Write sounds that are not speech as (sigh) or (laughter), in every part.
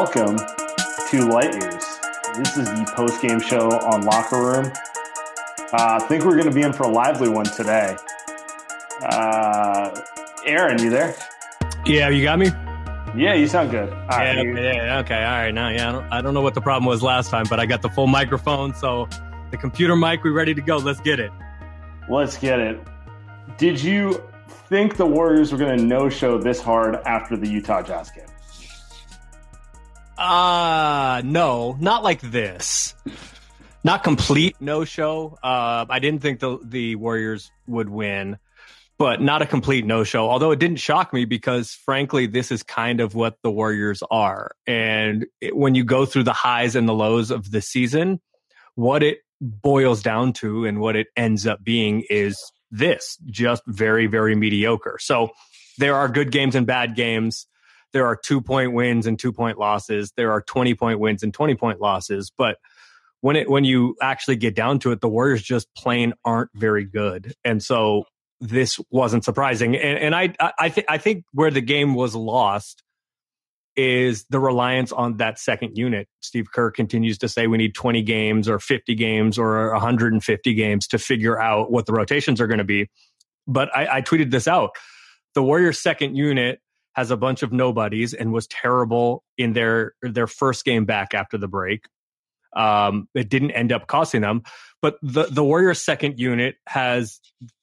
Welcome to Light Years. This is the post game show on Locker Room. Uh, I think we're going to be in for a lively one today. Uh, Aaron, you there? Yeah, you got me. Yeah, you sound good. All right, yeah, you- yeah, okay, all right. Now, yeah, I don't, I don't know what the problem was last time, but I got the full microphone, so the computer mic, we ready to go. Let's get it. let's get it. Did you think the Warriors were going to no show this hard after the Utah Jazz game? Uh no, not like this. Not complete no show. Uh, I didn't think the the Warriors would win, but not a complete no show. Although it didn't shock me because, frankly, this is kind of what the Warriors are. And it, when you go through the highs and the lows of the season, what it boils down to and what it ends up being is this just very, very mediocre. So there are good games and bad games. There are two point wins and two point losses. There are 20 point wins and 20 point losses. But when it, when you actually get down to it, the Warriors just plain aren't very good. And so this wasn't surprising. And, and I, I, think, I think where the game was lost is the reliance on that second unit. Steve Kerr continues to say we need 20 games or 50 games or 150 games to figure out what the rotations are going to be. But I, I tweeted this out. The Warriors second unit has a bunch of nobodies and was terrible in their their first game back after the break. Um, it didn't end up costing them, but the the Warriors second unit has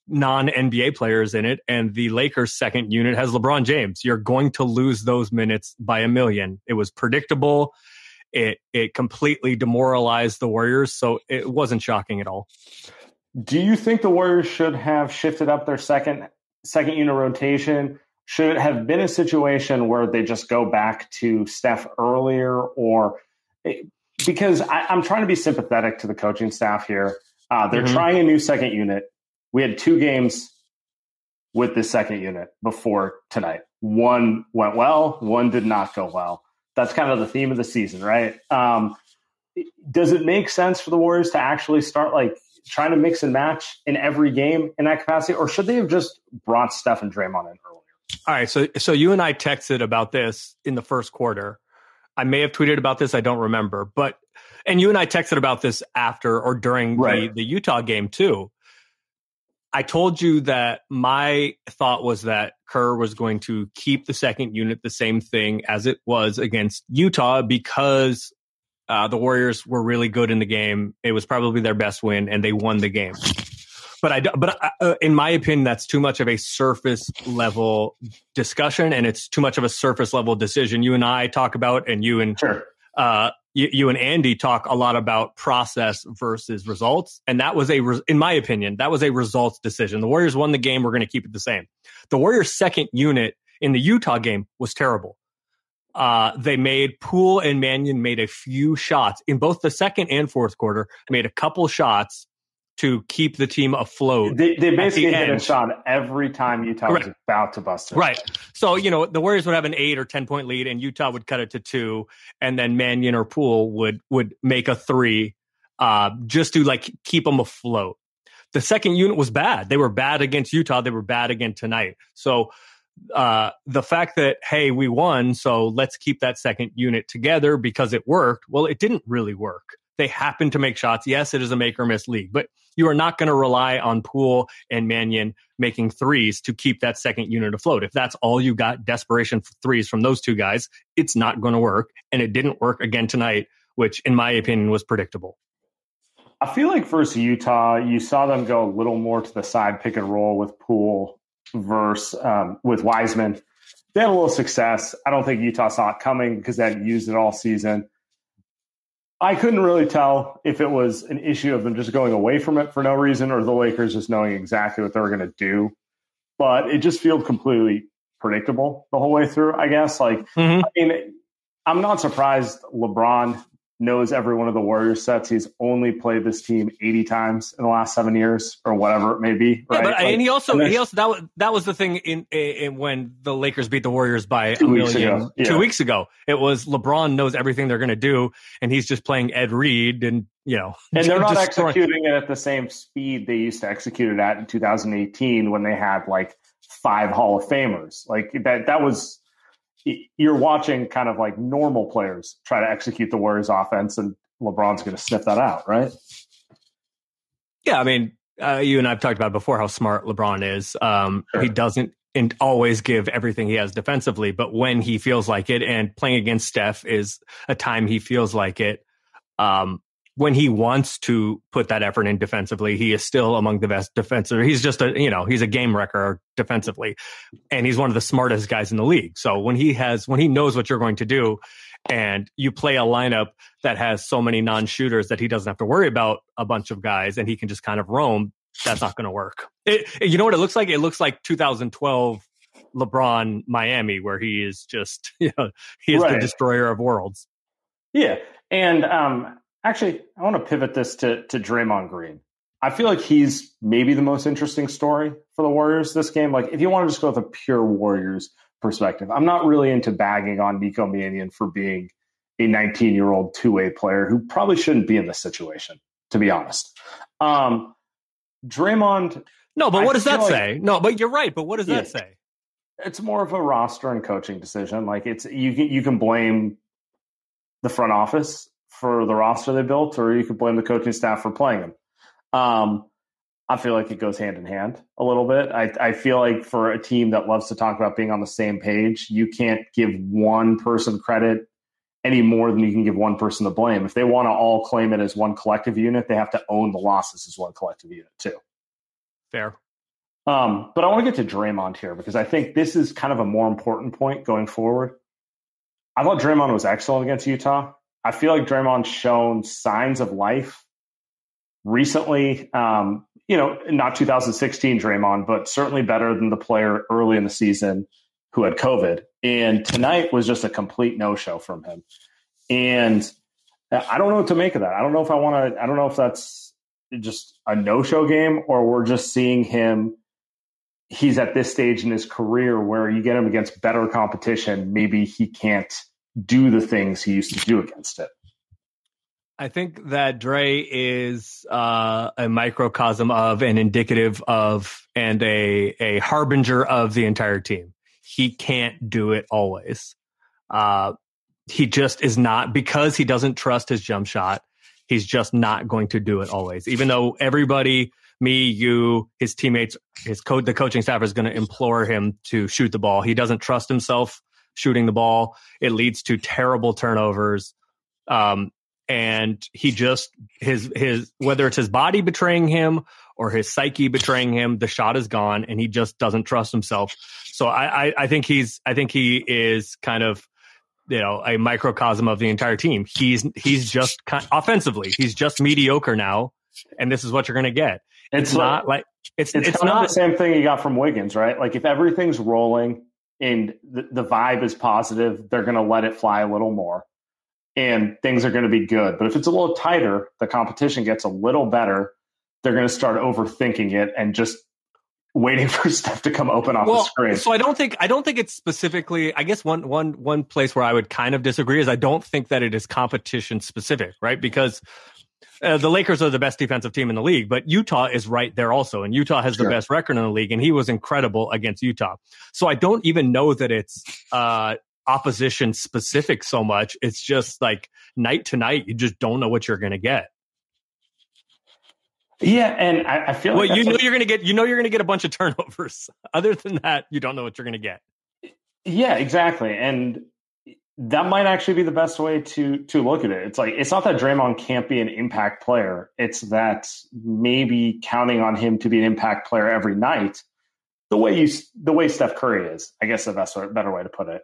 non NBA players in it, and the Lakers second unit has LeBron James. You're going to lose those minutes by a million. It was predictable. It it completely demoralized the Warriors, so it wasn't shocking at all. Do you think the Warriors should have shifted up their second second unit rotation? Should it have been a situation where they just go back to Steph earlier, or because I, I'm trying to be sympathetic to the coaching staff here. Uh, they're Mhm. trying a new second unit. We had two games with this second unit before tonight. One went well, one did not go well. That's kind of the theme of the season, right? Um, does it make sense for the Warriors to actually start like trying to mix and match in every game in that capacity, or should they have just brought Steph and Draymond in earlier? All right, so so you and I texted about this in the first quarter. I may have tweeted about this, I don't remember, but and you and I texted about this after or during Right. the, the Utah game too. I told you that my thought was that Kerr was going to keep the second unit the same thing as it was against Utah because uh, the Warriors were really good in the game. It was probably their best win, and they won the game. But I, but uh, in my opinion, that's too much of a surface level discussion, and it's too much of a surface level decision. You and I talk about, and you and Sure. uh, you, you and Andy talk a lot about process versus results, and that was a, re- in my opinion, that was a results decision. The Warriors won the game; we're going to keep it the same. The Warriors' second unit in the Utah game was terrible. Uh, they made Poole and Mannion made a few shots in both the second and fourth quarter. Made a couple shots to keep the team afloat. They, they basically the hit a shot every time Utah was about to bust it. Right. So, you know, the Warriors would have an eight or 10 point lead and Utah would cut it to two. And then Mannion or Poole would, would make a three, uh, just to like keep them afloat. The second unit was bad. They were bad against Utah. They were bad again tonight. So uh, the fact that hey we won so let's keep that second unit together because it worked well it didn't really work they happen to make shots yes it is a make or miss league but you are not going to rely on poole and mannion making threes to keep that second unit afloat if that's all you got desperation for threes from those two guys it's not going to work and it didn't work again tonight which in my opinion was predictable I feel like versus Utah, you saw them go a little more to the side pick and roll with Poole versus um, with Wiseman. They had a little success. I don't think Utah saw it coming because they hadn't used it all season. I couldn't really tell if it was an issue of them just going away from it for no reason or the Lakers just knowing exactly what they were going to do. But it just felt completely predictable the whole way through, I guess. Like, mm-hmm. I mean, I'm not surprised LeBron knows every one of the Warriors sets. He's only played this team 80 times in the last seven years or whatever it may be. Right? Yeah, but like, and he also and he also that was that was the thing in, in when the Lakers beat the Warriors by two a weeks million ago. Yeah. two weeks ago. It was LeBron knows everything they're going to do, and he's just playing Ed Reed, and you know, (laughs) and they're not executing it at the same speed they used to execute it at in 2018 when they had like five Hall of Famers. Like that that was you're watching kind of like normal players try to execute the Warriors offense and LeBron's going to sniff that out, right? Yeah, I mean, uh, you and I've talked about before how smart LeBron is. Um, Sure. He doesn't and always give everything he has defensively, but when he feels like it, and playing against Steph is a time he feels like it. Um, when he wants to put that effort in defensively, he is still among the best defensive. He's just a you know he's a game wrecker defensively, and he's one of the smartest guys in the league. So when he has when he knows what you're going to do, and you play a lineup that has so many non-shooters that he doesn't have to worry about a bunch of guys, and he can just kind of roam. That's not going to work. It, you know what it looks like? It looks like 2012 LeBron Miami, where he is just (laughs) you know he is the destroyer of worlds. Yeah, and um, actually, I want to pivot this to to Draymond Green. I feel like he's maybe the most interesting story for the Warriors this game. Like, if you want to just go with a pure Warriors perspective, I'm not really into bagging on Nico Mannion for being a 19 year old two way player who probably shouldn't be in this situation, to be honest. Um, Draymond, No, but I what does that like- say? No, but you're right. But what does Yeah. that say? it's more of a roster and coaching decision. Like it's you can you can blame the front office for the roster they built, or you could blame the coaching staff for playing them. Um, I feel like it goes hand in hand a little bit. I, I feel like for a team that loves to talk about being on the same page, you can't give one person credit any more than you can give one person the blame. If they want to all claim it as one collective unit, they have to own the losses as one collective unit too. Fair. Um, but I want to get to Draymond here because I think this is kind of a more important point going forward. I thought Draymond was excellent against Utah. I feel like Draymond's shown signs of life recently. Um, you know, not 2016 Draymond, but certainly better than the player early in the season who had COVID. And tonight was just a complete no show from him. And I don't know what to make of that. I don't know if I want to, I don't know if that's just a no show game or we're just seeing him he's at this stage in his career where you get him against better competition, maybe he can't do the things he used to do against it. I think that Dre is uh, a microcosm of and indicative of and a a harbinger of the entire team. He can't do it always. Uh, he just is not because he doesn't trust his jump shot. He's just not going to do it always. Even though everybody, me, you, his teammates, his code, the coaching staff is going to implore him to shoot the ball. He doesn't trust himself shooting the ball. It leads to terrible turnovers. Um, and he just his his whether it's his body betraying him or his psyche betraying him, the shot is gone, and he just doesn't trust himself. So I I, I think he's I think he is kind of you know a microcosm of the entire team. He's he's just kind, offensively he's just mediocre now, and this is what you're going to get. It's, not like it's It's, it's, not the same thing you got from Wiggins, right? Like if everything's rolling and the, the vibe is positive, they're going to let it fly a little more and things are going to be good. But if it's a little tighter, the competition gets a little better, they're going to start overthinking it and just waiting (laughs) for stuff to come open off the screen. So I don't think I don't think it's specifically. I guess one one one place where I would kind of disagree is I don't think that it is competition specific, right? Because uh, the Lakers are the best defensive team in the league, but Utah is right there also. And Utah has Sure. the best record in the league, and he was incredible against Utah. So I don't even know that it's uh, opposition specific so much. It's just like night to night, you just don't know what you're going to get. Yeah, and I, I feel Well, like you know what- you're going to get, you know you're going to get a bunch of (laughs) turnovers. Other than that, you don't know what you're going to get. Yeah, exactly. And that might actually be the best way to to look at it. It's like it's not that Draymond can't be an impact player. It's that maybe counting on him to be an impact player every night, the way you the way Steph Curry is, I guess the best way, better way to put it.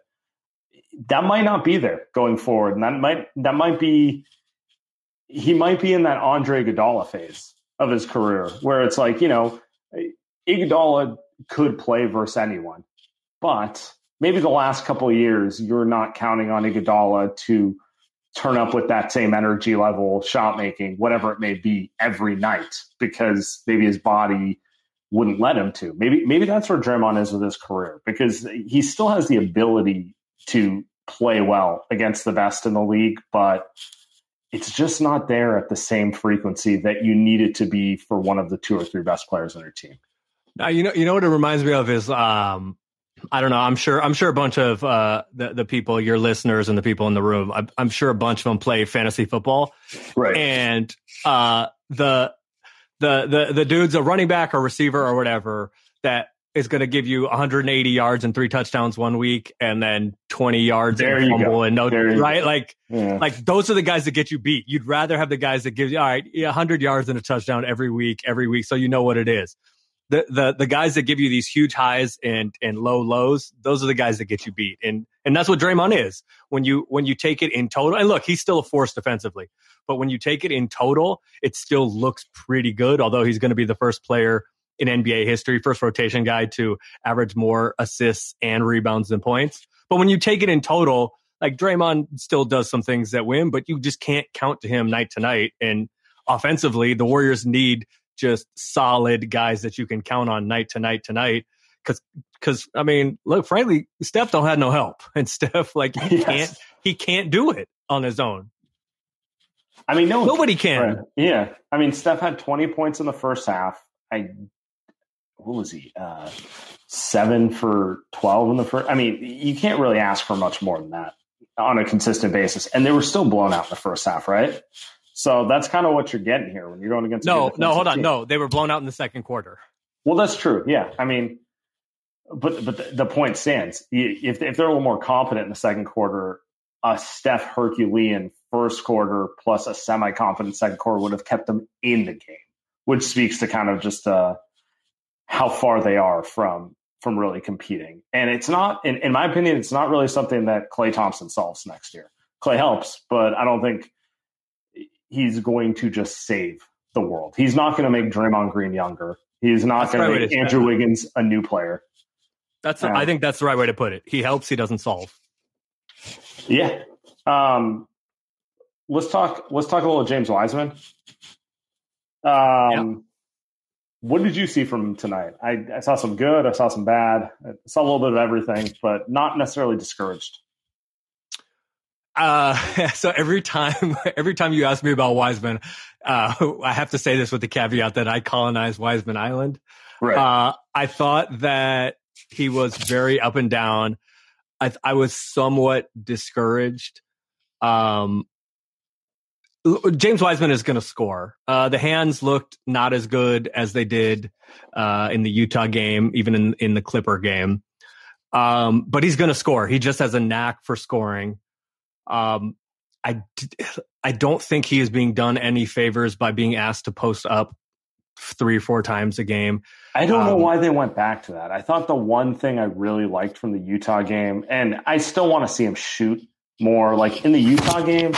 That might not be there going forward, and that might that might be he might be in that Andre Iguodala phase of his career, where it's like you know, Iguodala could play versus anyone, but maybe the last couple of years you're not counting on Iguodala to turn up with that same energy level, shot making, whatever it may be, every night because maybe his body wouldn't let him to. Maybe maybe that's where Draymond is with his career because he still has the ability to play well against the best in the league, but it's just not there at the same frequency that you need it to be for one of the two or three best players on your team. Now, you know, you know what it reminds me of is, um, I don't know. I'm sure. I'm sure a bunch of uh, the the people, your listeners, and the people in the room. I'm, I'm sure a bunch of them play fantasy football, Right. and uh, the the the the dude's a running back or receiver or whatever that is going to give you 180 yards and three touchdowns one week, and then 20 yards There and fumble go. and no There right. Like yeah. like those are the guys that get you beat. You'd rather have the guys that give you all right, 100 yards and a touchdown every week, every week, so you know what it is. The the the guys that give you these huge highs and and low lows, those are the guys that get you beat. And and that's what Draymond is. When you when you take it in total, and look, he's still a force defensively, but when you take it in total, it still looks pretty good. Although he's going to be the first player in NBA history, first rotation guy to average more assists and rebounds than points. But when you take it in total, like Draymond still does some things that win, but you just can't count to him night to night. And offensively, the Warriors need just solid guys that you can count on night to night to night. Cause, cause I mean, look, frankly, Steph don't have no help (laughs) and Steph, like he Yes. can't, he can't do it on his own. I mean, no, Nobody can. Right. Yeah. I mean, Steph had 20 points in the first half. I, what was he? Uh, seven for 12 in the first. I mean, you can't really ask for much more than that on a consistent basis. And they were still blown out in the first half, right? So that's kind of what you're getting here when you're going against. No, no, hold on. team. No, they were blown out in the second quarter. Well, that's true. Yeah. I mean, but but the, the point stands. If if they're a little more confident in the second quarter, a Steph Herculean first quarter plus a semi confident second quarter would have kept them in the game, which speaks to kind of just uh, how far they are from from really competing. And it's not, in, in my opinion, it's not really something that Klay Thompson solves next year. Klay helps, but I don't think he's going to just save the world. He's not going to make Draymond Green younger. He's not going to make Andrew it. Wiggins a new player. That's, Yeah. I think that's the right way to put it. He helps, he doesn't solve. Yeah. Um, let's talk. Let's talk a little James Wiseman. Um, what did you see from tonight? I, I saw some good. I saw some bad. I saw a little bit of everything, but not necessarily discouraged. Uh, (laughs) so every time, (laughs) every time you ask me about Wiseman, uh, (laughs) I have to say this with the caveat that I colonized Wiseman Island. Right. Uh, I thought that he was very up and down. I, I was somewhat discouraged. Um, James Wiseman is going to score. Uh, the hands looked not as good as they did uh, in the Utah game, even in in the Clipper game. Um, but he's going to score. He just has a knack for scoring. Um, I, I don't think he is being done any favors by being asked to post up three or four times a game. I don't know Um, why they went back to that. I thought the one thing I really liked from the Utah game, and I still want to see him shoot more. Like in the Utah game,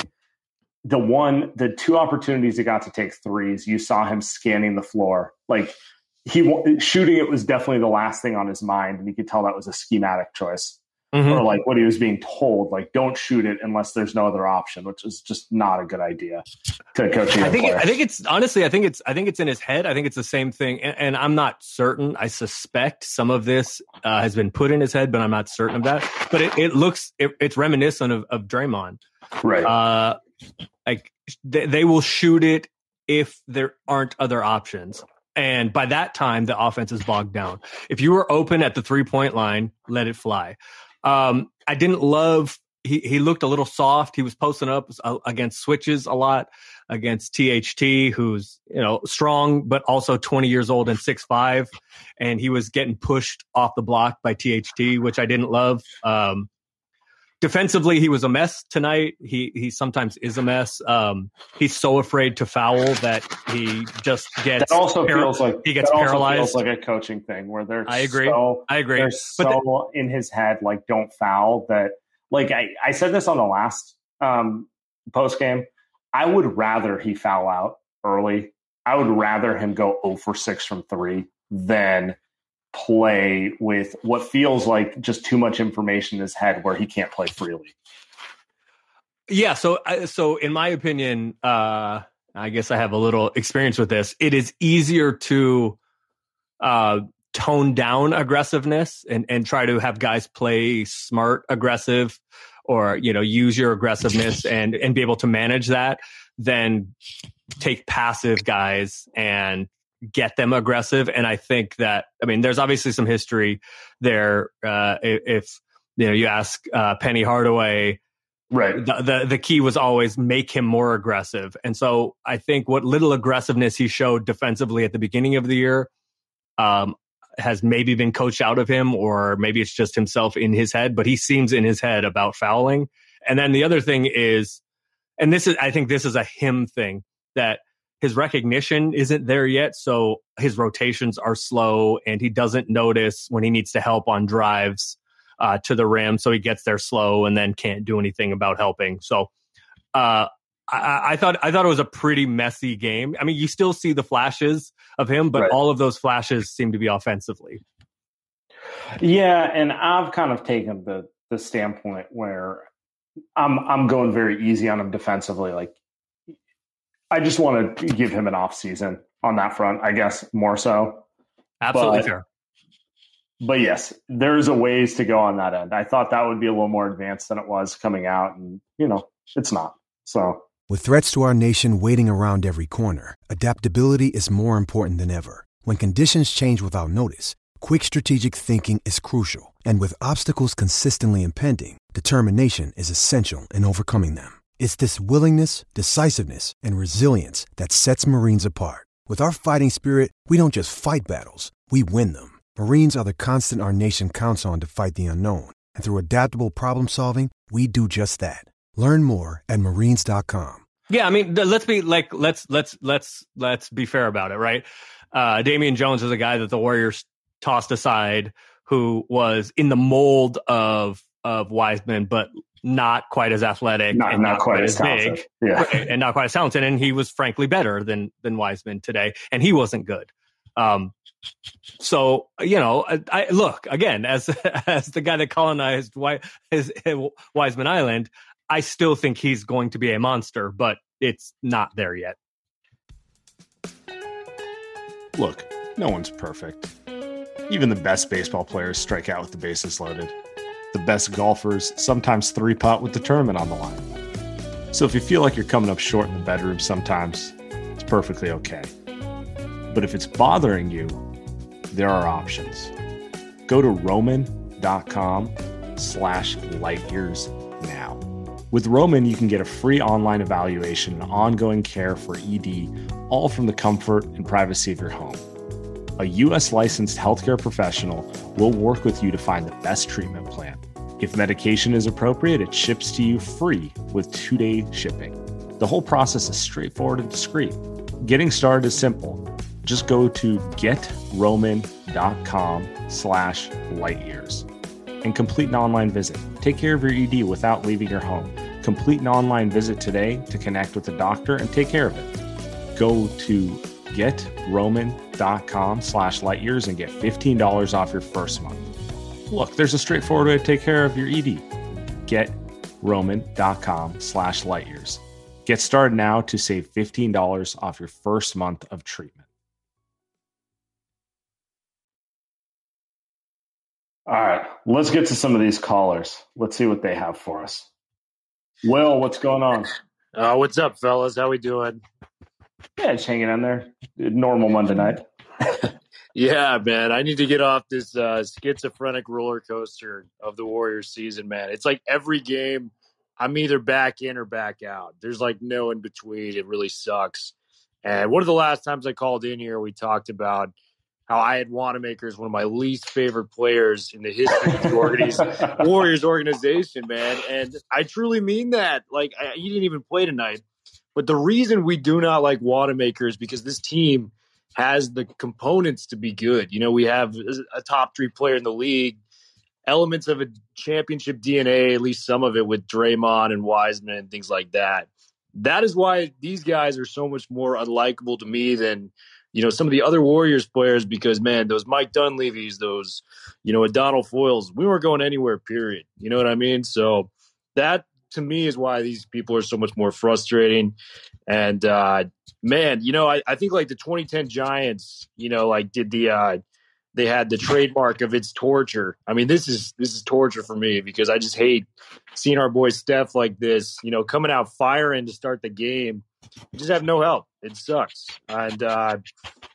the one, the two opportunities he got to take threes, you saw him scanning the floor. Like he shooting it was definitely the last thing on his mind, and you could tell that was a schematic choice or like what he was being told, like don't shoot it unless there's no other option, which is just not a good idea to coaching. I think player. I think it's honestly I think it's I think it's in his head. I think it's the same thing, and, and I'm not certain. I suspect some of this uh, has been put in his head, but I'm not certain of that. But it, it looks it, it's reminiscent of, of Draymond. right. Uh, like they, they will shoot it if there aren't other options. And by that time, the offense is bogged down. If you were open at the three point line, let it fly. Um, I didn't love. He he looked a little soft. He was posting up uh, against switches a lot against THT, who's you know strong but also 20 years old and six five, and he was getting pushed off the block by THT, which I didn't love. Um, defensively, he was a mess tonight. He he sometimes is a mess. Um, he's so afraid to foul that he just gets. That also para- feels like he gets paralyzed. like a coaching thing where they're. I agree. So, I agree. They're so the, in his head, like don't foul. That like I I said this on the last um, post game. I would rather he foul out early. I would rather him go 0 for 6 from three than play with what feels like just too much information in his head where he can't play freely. Yeah, so so in my opinion, uh, I guess I have a little experience with this. It is easier to uh, tone down aggressiveness and and try to have guys play smart aggressive or you know use your aggressiveness and and be able to manage that than take passive guys and get them aggressive. And I think that, I mean, there's obviously some history there. Uh, if, you know, you ask uh, Penny Hardaway, right. The, the, the key was always make him more aggressive. And so I think what little aggressiveness he showed defensively at the beginning of the year, um, has maybe been coached out of him, or maybe it's just himself in his head, but he seems in his head about fouling. And then the other thing is, and this is, I think this is a him thing that his recognition isn't there yet. So his rotations are slow and he doesn't notice when he needs to help on drives uh, to the rim. So he gets there slow and then can't do anything about helping. So, uh, I, I, thought I thought it was a pretty messy game. I mean, you still see the flashes of him, but right. all of those flashes seem to be offensively. Yeah, and I've kind of taken the the standpoint where I'm I'm going very easy on him defensively. Like I just want to give him an off season on that front, I guess more so. Absolutely but, fair. But yes, there's a ways to go on that end. I thought that would be a little more advanced than it was coming out, and you know, it's not. So, with threats to our nation waiting around every corner, adaptability is more important than ever. When conditions change without notice, quick strategic thinking is crucial, and with obstacles consistently impending, determination is essential in overcoming them. It's this willingness, decisiveness, and resilience that sets Marines apart. With our fighting spirit, we don't just fight battles, we win them. Marines are the constant our nation counts on to fight the unknown. And through adaptable problem solving, we do just that. Learn more at marines.com. Yeah, I mean, let's be like let's let's let's let's be fair about it, right? Uh Damian Jones is a guy that the Warriors tossed aside who was in the mold of of Wiseman, but not quite as athletic, not, and not, not quite, as big, yeah. and not quite as talented. And he was frankly better than than Wiseman today, and he wasn't good. Um, so you know, I, I, look again as (laughs) as the guy that colonized Wiseman Island. I still think he's going to be a monster, but it's not there yet. Look, no one's perfect. Even the best baseball players strike out with the bases loaded the best golfers sometimes three putt with the tournament on the line. So if you feel like you're coming up short in the bedroom sometimes, it's perfectly okay. But if it's bothering you, there are options. Go to roman.com slash light years now. With Roman, you can get a free online evaluation and ongoing care for ED, all from the comfort and privacy of your home. A U.S. licensed healthcare professional will work with you to find the best treatment plan if medication is appropriate, it ships to you free with two day shipping. The whole process is straightforward and discreet. Getting started is simple. Just go to getroman.com slash lightyears and complete an online visit. Take care of your ED without leaving your home. Complete an online visit today to connect with a doctor and take care of it. Go to getroman.com slash lightyears and get $15 off your first month. Look, there's a straightforward way to take care of your ED. GetRoman.com slash lightyears. Get started now to save $15 off your first month of treatment. All right, let's get to some of these callers. Let's see what they have for us. Will, what's going on? Uh, what's up, fellas? How we doing? Yeah, it's hanging on there. Normal Monday night. (laughs) yeah, man. I need to get off this uh, schizophrenic roller coaster of the Warriors season, man. It's like every game I'm either back in or back out. There's like no in between. It really sucks. And one of the last times I called in here, we talked about how I had Wanamaker as one of my least favorite players in the history of the (laughs) Warriors organization, man. And I truly mean that. Like, I, he didn't even play tonight. But the reason we do not like Wanamaker is because this team has the components to be good. You know, we have a top three player in the league, elements of a championship DNA, at least some of it with Draymond and Wiseman and things like that. That is why these guys are so much more unlikable to me than – you know, some of the other Warriors players because man, those Mike Dunleavys, those, you know, Donald Foyles, we weren't going anywhere, period. You know what I mean? So that to me is why these people are so much more frustrating. And uh man, you know, I, I think like the 2010 Giants, you know, like did the uh they had the trademark of its torture. I mean, this is this is torture for me because I just hate seeing our boy Steph like this, you know, coming out firing to start the game you just have no help. It sucks. And uh,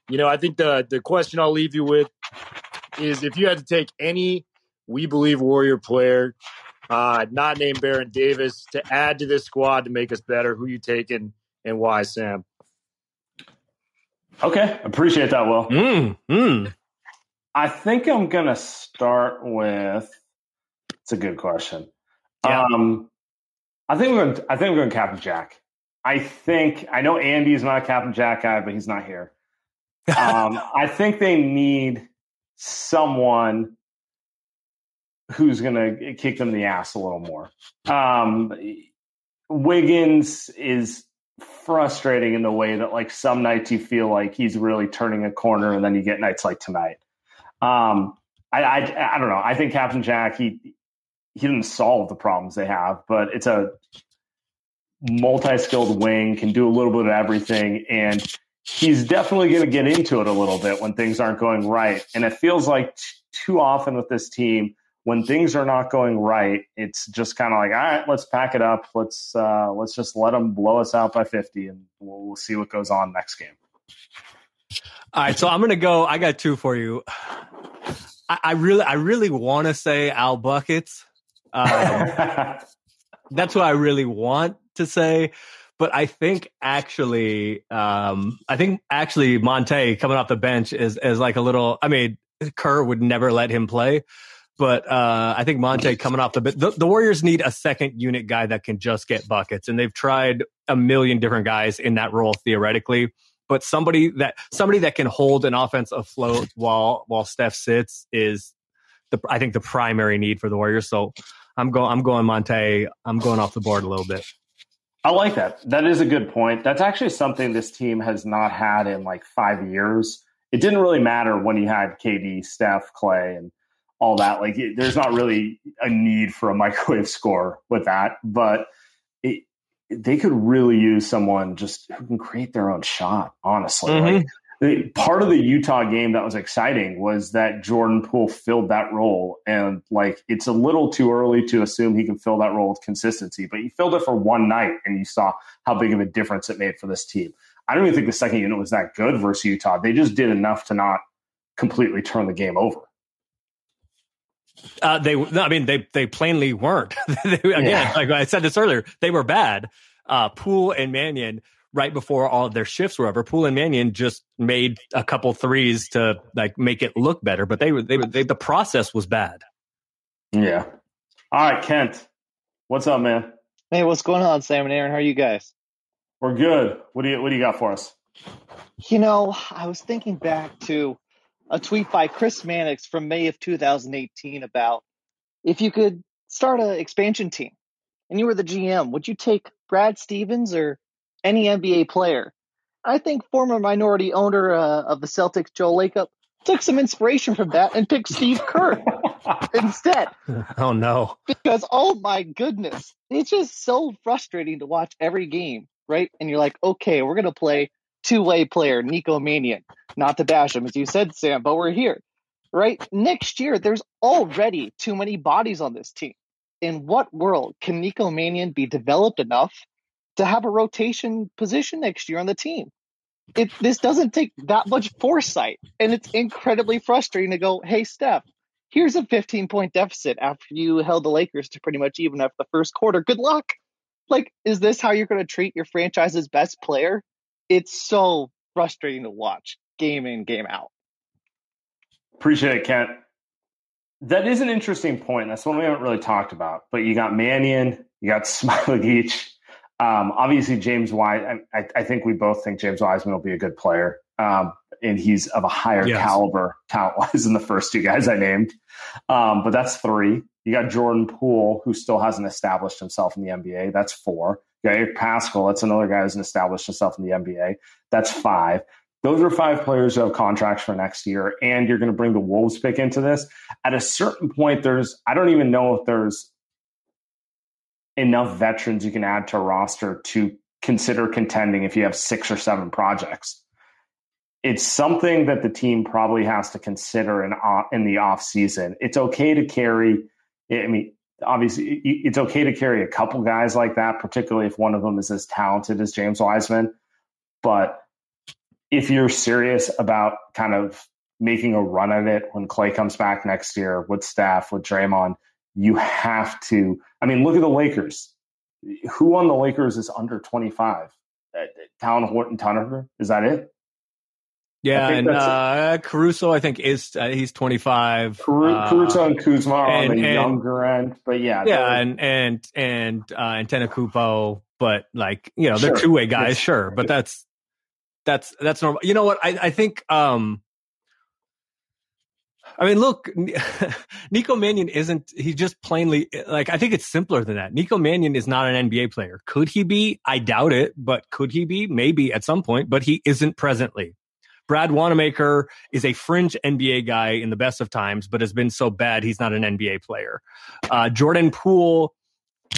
you know, I think the the question I'll leave you with is if you had to take any we believe warrior player, uh, not named Baron Davis, to add to this squad to make us better, who you taking and why, Sam? Okay, appreciate that, Will. Mm, mm. I think I'm gonna start with. It's a good question. Yeah. Um, I think we're gonna, I think we're going Captain Jack. I think I know Andy's not a Captain Jack guy, but he's not here. (laughs) Um, I think they need someone who's going to kick them in the ass a little more. Um, Wiggins is frustrating in the way that like some nights you feel like he's really turning a corner, and then you get nights like tonight. Um, I, I I don't know. I think Captain Jack he he didn't solve the problems they have, but it's a multi-skilled wing, can do a little bit of everything, and he's definitely going to get into it a little bit when things aren't going right. And it feels like t- too often with this team, when things are not going right, it's just kind of like, all right, let's pack it up. Let's uh, let's just let them blow us out by fifty, and we'll, we'll see what goes on next game. All right, so I'm gonna go. I got two for you. I, I really, I really want to say Al buckets. Um, (laughs) that's what I really want to say. But I think actually, um, I think actually Monta coming off the bench is is like a little. I mean, Kerr would never let him play, but uh, I think Monta coming off the, the the Warriors need a second unit guy that can just get buckets, and they've tried a million different guys in that role theoretically. But somebody that somebody that can hold an offense afloat while while Steph sits is the I think the primary need for the Warriors. So I'm going I'm going Monta. I'm going off the board a little bit. I like that. That is a good point. That's actually something this team has not had in like five years. It didn't really matter when you had KD, Steph, Klay, and all that. Like, it, there's not really a need for a (laughs) microwave score with that, but it, they could really use someone just who can create their own shot. Honestly, mm-hmm. like part of the Utah game that was exciting was that Jordan Poole filled that role. And like, it's a little too early to assume he can fill that role with consistency, but he filled it for one night and you saw how big of a difference it made for this team. I don't even think the second unit was that good versus Utah. They just did enough to not completely turn the game over. Uh, they, I mean, they they plainly weren't. (laughs) they, again, yeah. like I said this earlier, they were bad. Uh, Poole and Mannion right before all of their shifts were over. Poole and Mannion just made a couple threes to like make it look better, but they were they, they the process was bad. Yeah. All right, Kent, what's up, man? Hey, what's going on, Sam and Aaron? How are you guys? We're good. What do you What do you got for us? You know, I was thinking back to a tweet by Chris Mannix from May of 2018 about if you could start an expansion team and you were the GM, would you take Brad Stevens or any NBA player. I think former minority owner uh, of the Celtics, Joe Lacob, took some inspiration from that and picked Steve Kerr (laughs) instead. Oh no! Because oh my goodness, it's just so frustrating to watch every game, right? And you're like, okay, we're gonna play two-way player Nico Mannion, not to bash him as you said, Sam, but we're here, right? Next year, there's already too many bodies on this team. In what world can Nico Mannion be developed enough to have a rotation position next year on the team. It, this doesn't take that much foresight, and it's incredibly frustrating to go, "Hey, Steph, here's a 15 point deficit after you held the Lakers to pretty much even after the first quarter. Good luck." Like, is this how you're going to treat your franchise's best player? It's so frustrating to watch game in, game out. Appreciate it, Kent. That is an interesting point. That's one we haven't really talked about. But you got Mannion, you got (laughs) Smailagic. Um, obviously, James Wise. I, I, think we both think James Wiseman will be a good player, um, and he's of a higher yes. caliber talent wise (laughs) than the first two guys I named. Um, but that's three. You got Jordan Poole, who still hasn't established himself in the NBA. That's four. You got Eric Paschall. That's another guy who hasn't established himself in the NBA. That's five. Those are five players who have contracts for next year, and you're going to bring the Wolves pick into this. At a certain point, there's I don't even know if there's enough veterans you can add to a roster to consider contending if you have six or seven projects. It's something that the team probably has to consider in in the off season. It's okay to carry. I mean, obviously, it's okay to carry a couple guys like that, particularly if one of them is as talented as James Wiseman. But if you're serious about kind of making a run at it when Klay comes back next year with Steph, with Draymond, you have to. I mean, look at the Lakers. Who on the Lakers is under 25? Uh, Talen Horton Tucker? Is that it? Yeah, and uh, Caruso, I think is uh, he's 25. Caru- Caruso and Kuzma are and, on the and, younger end, but yeah, yeah, and and and uh, Antetokounmpo, but like you know, they're sure. two way guys, yes. sure, but that's that's that's normal. You know what? I I think um I mean, look, (laughs) Nico Mannion isn't, he just plainly, like, I think it's simpler than that. Nico Mannion is not an NBA player. Could he be? I doubt it, but could he be? Maybe at some point, but he isn't presently. Brad Wanamaker is a fringe NBA guy in the best of times, but has been so bad he's not an NBA player. Uh, Jordan Poole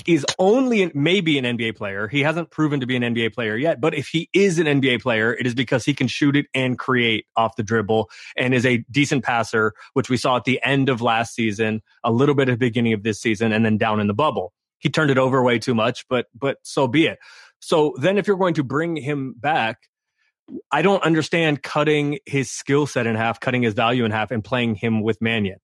is only maybe an NBA player. He hasn't proven to be an NBA player yet, but if he is an NBA player, it is because he can shoot it and create off the dribble and is a decent passer, which we saw at the end of last season, a little bit at the beginning of this season, and then down in the bubble. He turned it over way too much, but but so be it. So then if you're going to bring him back, I don't understand cutting his skill set in half, cutting his value in half, and playing him with Mannion.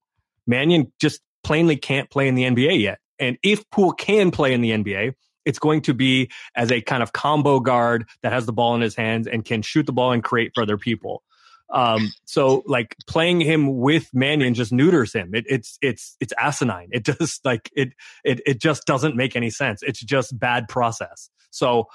Mannion just plainly can't play in the NBA yet. And if Poole can play in the NBA, it's going to be as a kind of combo guard that has the ball in his hands and can shoot the ball and create for other people. Um, so like playing him with Mannion just neuters him. It, it's it's it's asinine. It just (laughs) like it it it just doesn't make any sense. It's just bad process. So,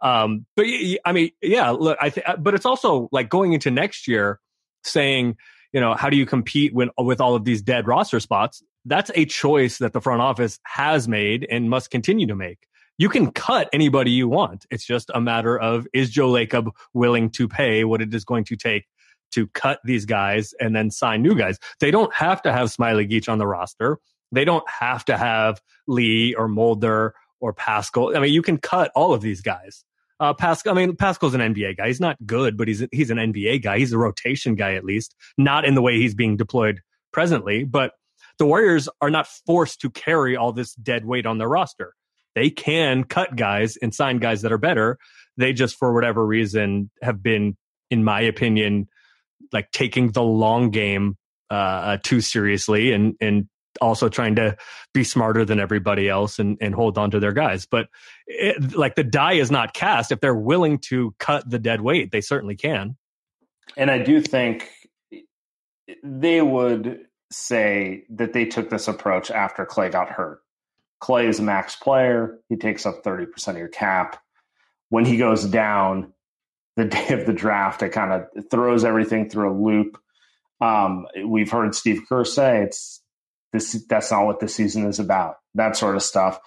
um, but I mean, yeah. Look, I think, but it's also like going into next year, saying, you know, how do you compete when with all of these dead roster spots? That's a choice that the front office has made and must continue to make. You can cut anybody you want. It's just a matter of is Joe Lacob willing to pay what it is going to take to cut these guys and then sign new guys. They don't have to have Smailagic on the roster. They don't have to have Lee or Mulder or Paschall. I mean, you can cut all of these guys. Uh, Paschall, I mean, Paschall's an NBA guy. He's not good, but he's he's an NBA guy. He's a rotation guy at least, not in the way he's being deployed presently, but the Warriors are not forced to carry all this dead weight on their roster. They can cut guys and sign guys that are better. They just, for whatever reason, have been, in my opinion, like taking the long game uh, uh, too seriously and and also trying to be smarter than everybody else and, and hold on to their guys. But it, like the die is not cast. If they're willing to cut the dead weight, they certainly can. And I do think they would say that they took this approach after Klay got hurt. Klay is a max player. He takes up 30% of your cap. When he goes down the (laughs) day of the draft, it kind of throws everything through a loop. Um, we've heard Steve Kerr say it's this that's not what the season is about, that sort of stuff.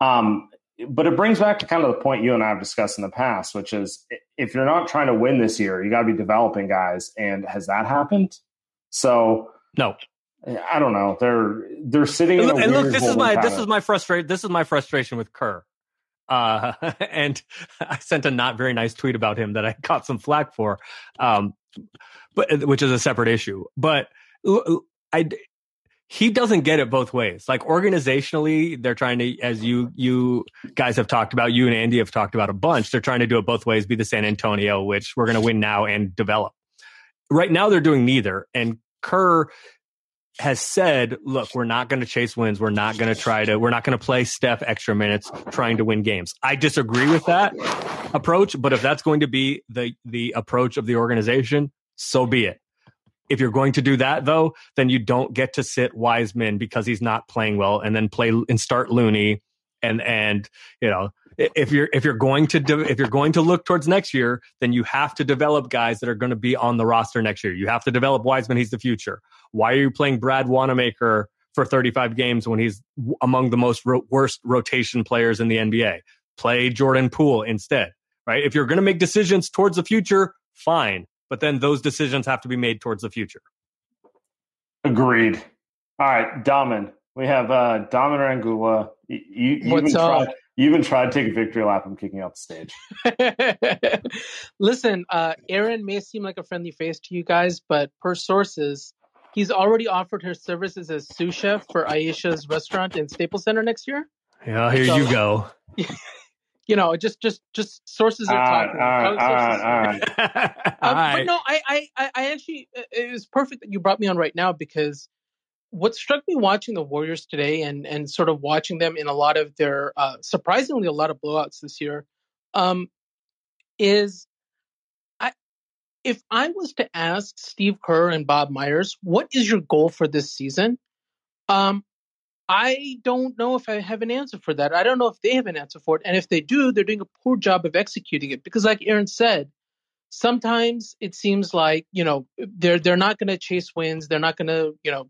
Um, but it brings back to kind of the point you and I have discussed in the past, which is if you're not trying to win this year, you got to be developing guys. And has that happened? So no, I don't know. They're they're sitting. And, and look, this is my this of... is my frustration. This is my frustration with Kerr. Uh, (laughs) and (laughs) I sent a not very nice tweet about him that I caught some flack for, um, but which is a separate issue. But I, he doesn't get it both ways. Like organizationally, they're trying to, as you you guys have talked about, you and Andy have talked about a bunch. They're trying to do it both ways. Be the San Antonio, which we're going to win now and develop. Right now, they're doing neither. And Kerr has said, "Look, we're not going to chase wins. We're not going to try to. We're not going to play Steph extra minutes trying to win games." I disagree with that approach, but if that's going to be the the approach of the organization, so be it. If you're going to do that, though, then you don't get to sit Wiseman because he's not playing well, and then play and start Looney, and and you know if you're if you're going to do, if you're going to look towards next year, then you have to develop guys that are going to be on the roster next year. You have to develop Wiseman; he's the future. Why are you playing Brad Wanamaker for 35 games when he's among the most ro- worst rotation players in the NBA? Play Jordan Poole instead, right? If you're going to make decisions towards the future, fine but then those decisions have to be made towards the future. Agreed. All right, Daman. We have uh Daman Rangula. You, you, What's even up? tried, you even tried to take a victory lap. I'm kicking out the stage. (laughs) Listen, uh, Aaron may seem like a friendly face to you guys, but per sources, he's already offered her services as sous chef for Aisha's restaurant in Staples Center next year. Yeah, here So- you go. (laughs) You know, just just just sources are All right, talking. all right, Private all sources right, all right. (laughs) Um, Alright. But no, I, I, I I actually, uh, it was perfect that you brought me on right now because what struck me watching the Warriors today and and sort of watching them in a lot of their uh, surprisingly a lot of blowouts this year, um, is I if I was to ask Steve Kerr and Bob Myers, what is your goal for this season? Um, I don't know if I have an answer for that. I don't know if they have an answer for it, and if they do, they're doing a poor job of executing it because, like Aaron said sometimes it seems like you know they're they're not going to chase wins. They're not going to you know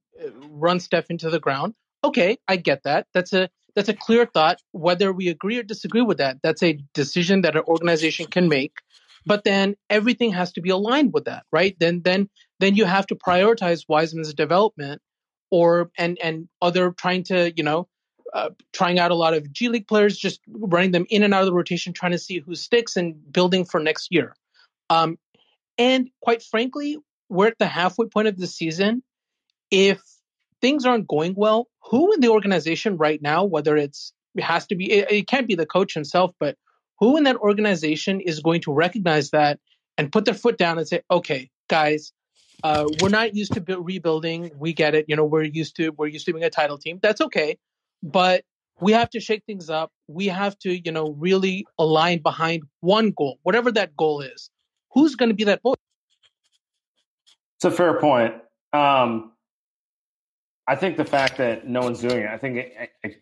run Steph into the ground. Okay i get that. That's a that's a clear thought whether we agree or disagree with that. That's a decision that an organization can make but then everything has to be aligned with that right then then then you have to prioritize wiseman's development or and and other trying to you know uh, trying out a lot of G League players, just running them in and out of the rotation, trying to see who sticks and building for next year. Um, and quite frankly, we're at the halfway point of the season. If things aren't going well, who in the organization right now, whether it's it has to be, it, it can't be the coach himself, but who in that organization is going to recognize that and put their foot down and say, okay, guys, uh, we're not used to bu- rebuilding. We get it. You know, we're used to we're used to being a title team. That's okay, but we have to shake things up. We have to, you know, really align behind one goal, whatever that goal is. Who's going to be that voice? It's a fair point. Um, I think the fact that no one's doing it, I think it, I,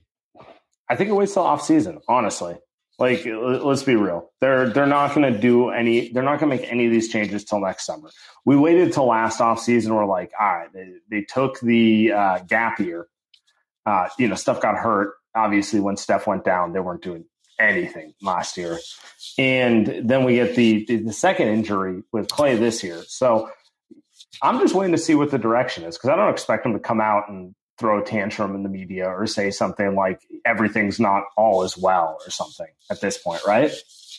I think it waits till off season. Honestly, like let's be real, they're they're not going to do any. They're not going to make any of these changes till next summer. We waited till last off season. We're like, all right, they, they took the uh, gap year. Uh, you know, Steph got hurt. Obviously, when Steph went down, they weren't doing anything last year, and then we get the the, the second injury with Klay this year. So I'm just waiting to see what the direction is because I don't expect them to come out and throw a tantrum in the media or say something like everything's not all as well or something at this point, right?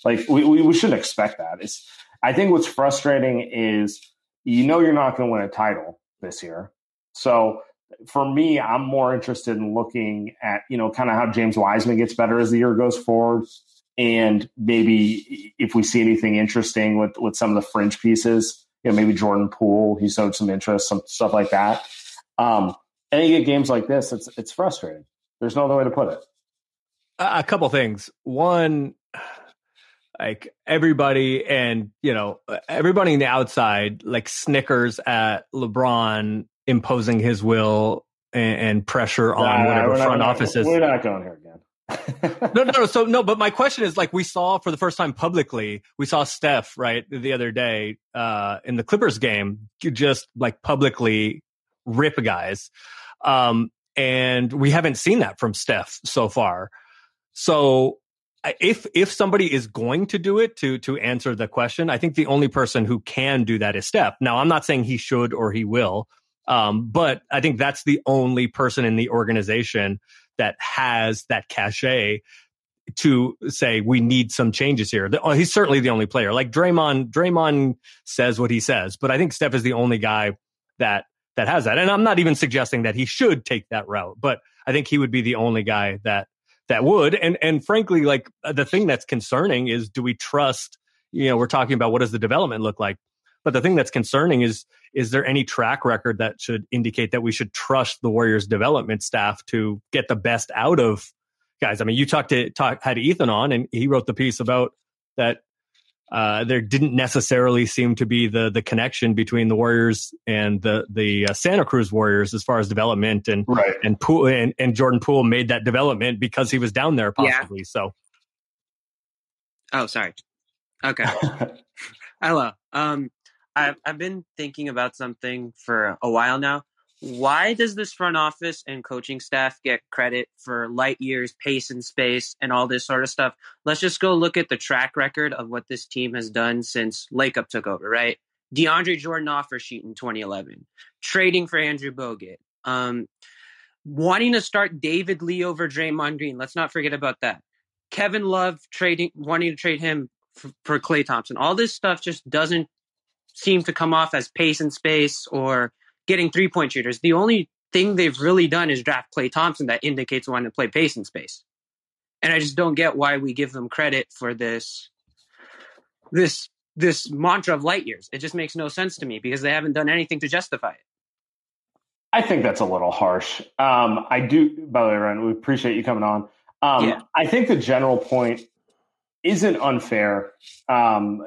Like we, we, we shouldn't expect that. It's I think what's frustrating is you know you're not going to win a title this year. So for me, I'm more interested in looking at, you know, kind of how James Wiseman gets better as the year goes forward. And maybe if we see anything interesting with, with some of the fringe pieces, you know, maybe Jordan Poole, he showed some interest, some stuff like that. Um, and you get games like this, it's it's frustrating. There's no other way to put it. a couple things. One, like everybody and you know everybody in the outside like snickers at LeBron imposing his will and, and pressure on Nah, whatever front not- offices. We're not going here again. no, (laughs) no, no. So no, but my question is like we saw for the first time publicly, we saw Steph right the other day uh, in the Clippers game, just like publicly rip guys, um, and we haven't seen that from Steph so far. So if if somebody is going to do it to to answer the question, I think the only person who can do that is Steph. Now, I'm not saying he should or he will, um, but I think that's the only person in the organization that has that cachet to say we need some changes here. Oh, he's certainly the only player. Like Draymond, Draymond says what he says, but I think Steph is the only guy that that has that. And I'm not even suggesting that he should take that route, but I think he would be the only guy that that would. And and frankly, like uh, the thing that's concerning is do we trust? You know, we're talking about what does the development look like, but the thing that's concerning is is there any track record that should indicate that we should trust the Warriors development staff to get the best out of guys? I mean, you talked to talk had Ethan on, and he wrote the piece about that uh, there didn't necessarily seem to be the the connection between the Warriors and the the uh, Santa Cruz Warriors as far as development and right. and Poole and, and Jordan Poole made that development because he was down there possibly. Yeah. So Oh, sorry. Okay. (laughs) Hello. Um, I've I've been thinking about something for a while now. Why does this front office and coaching staff get credit for light years, pace and space, and all this sort of stuff? Let's just go look at the track record of what this team has done since Lacob took over, right? DeAndre Jordan offer sheet in 2011, trading for Andrew Bogut, um, wanting to start David Lee over Draymond Green. Let's not forget about that. Kevin Love trading, wanting to trade him for, for Klay Thompson. All this stuff just doesn't seem to come off as pace and space or getting three point shooters. The only thing they've really done is draft Klay Thompson that indicates wanting to play pace and space. And I just don't get why we give them credit for this this this mantra of light years. It just makes no sense to me because they haven't done anything to justify it. I think that's a little harsh. Um, I do, by the way, Ryan, we appreciate you coming on. Um, Yeah. I think the general point isn't unfair. Um,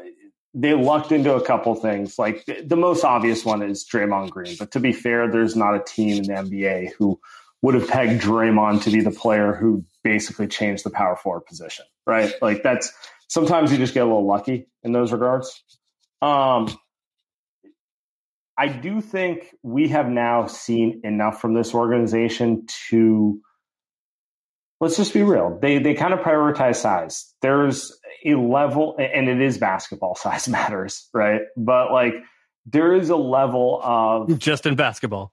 they lucked into a couple things. Like the, the most obvious one is Draymond Green. But to be fair, there's not a team in the NBA who would have pegged Draymond to be the player who basically changed the power forward position, right? Like that's sometimes you just get a little lucky in those regards. Um, I do think we have now seen enough from this organization to let's just be real. They they kind of prioritize size. There's a level and it is basketball (laughs) size matters, right? But like there is a level of just in basketball.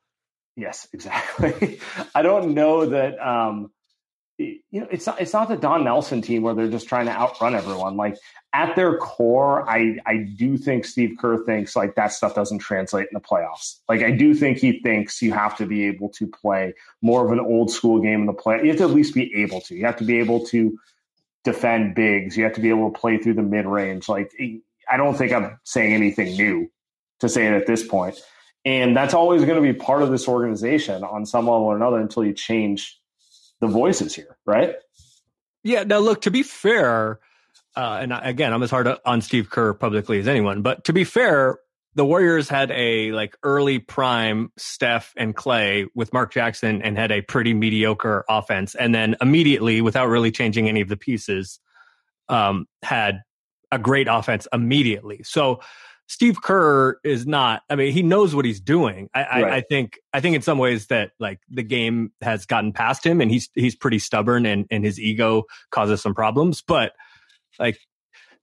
Yes, (laughs) exactly. I don't know that um you know it's not it's not the Don Nelson team where they're just trying to outrun everyone. Like at their core, I I do think Steve Kerr thinks like that stuff doesn't translate in the playoffs. Like I do think he thinks you have to be able to play more of an old school game in the play. You have to at least be able to. You have to be able to defend bigs. You have to be able to play through the mid range. Like I don't think I'm saying anything new to say it at this point. And that's always going to be part of this organization on some level or another until you change the voices here, right? Yeah. Now, look, to be fair, uh, and again, I'm as hard on Steve Kerr publicly as anyone, but to be fair, the Warriors had a like early prime Steph and Klay with Mark Jackson and had a pretty mediocre offense. And then immediately, without really changing any of the pieces, um, had a great offense immediately. So Steve Kerr is not. I mean, he knows what he's doing. I, I, I think. I think in some ways that like the game has gotten past him, and he's he's pretty stubborn, and and his ego causes some problems. But like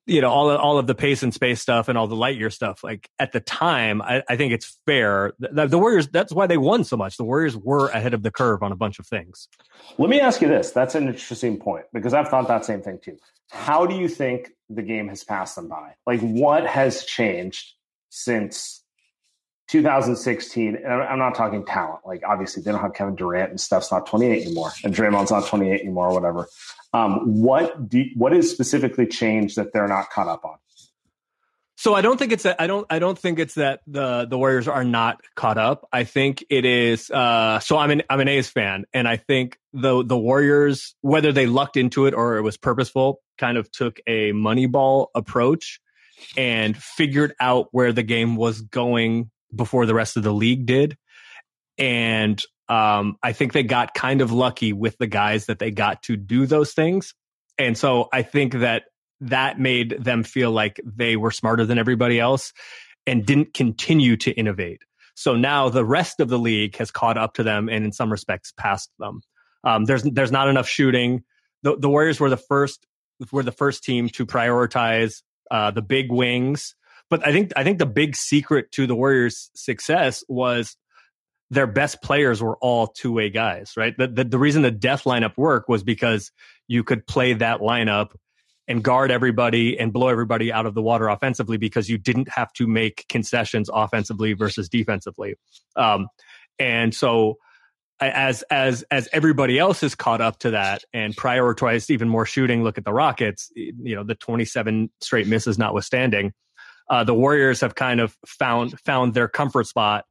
you know all all of the pace and space stuff and all the light year stuff. Like at the time, I, I think it's fair. The, the Warriors. That's why they won so much. The Warriors were ahead of the curve on a bunch of things. Let me ask you this. That's an interesting point because I've thought that same thing too. How do you think the game has passed them by? Like, what has changed since 2016? And I'm not talking talent. Like, obviously, they don't have Kevin Durant and Steph's not 28 anymore, and Draymond's not 28 anymore, or whatever. Um, what do what is specifically changed that they're not caught up on? So I don't think it's that I don't I don't think it's that the the Warriors are not caught up. I think it is uh so I'm an I'm an A's fan and I think the the Warriors whether they lucked into it or it was purposeful kind of took a moneyball approach and figured out where the game was going before the rest of the league did. And um I think they got kind of lucky with the guys that they got to do those things. And so I think that that made them feel like they were smarter than everybody else and didn't continue to innovate. So now the rest of the league has caught up to them and in some respects passed them. Um, there's there's not enough shooting. The, the Warriors were the first were the first team to prioritize uh, the big wings. But I think I think the big secret to the Warriors' success was their best players were all two way guys, right? The, the the reason the death lineup worked was because you could play that lineup and guard everybody and blow everybody out of the water offensively because you didn't have to make concessions offensively versus defensively. Um, and so as as as everybody else is caught up to that and prioritized even more shooting, look at the Rockets. You know, the 27 straight misses notwithstanding, uh, the Warriors have kind of found found their comfort spot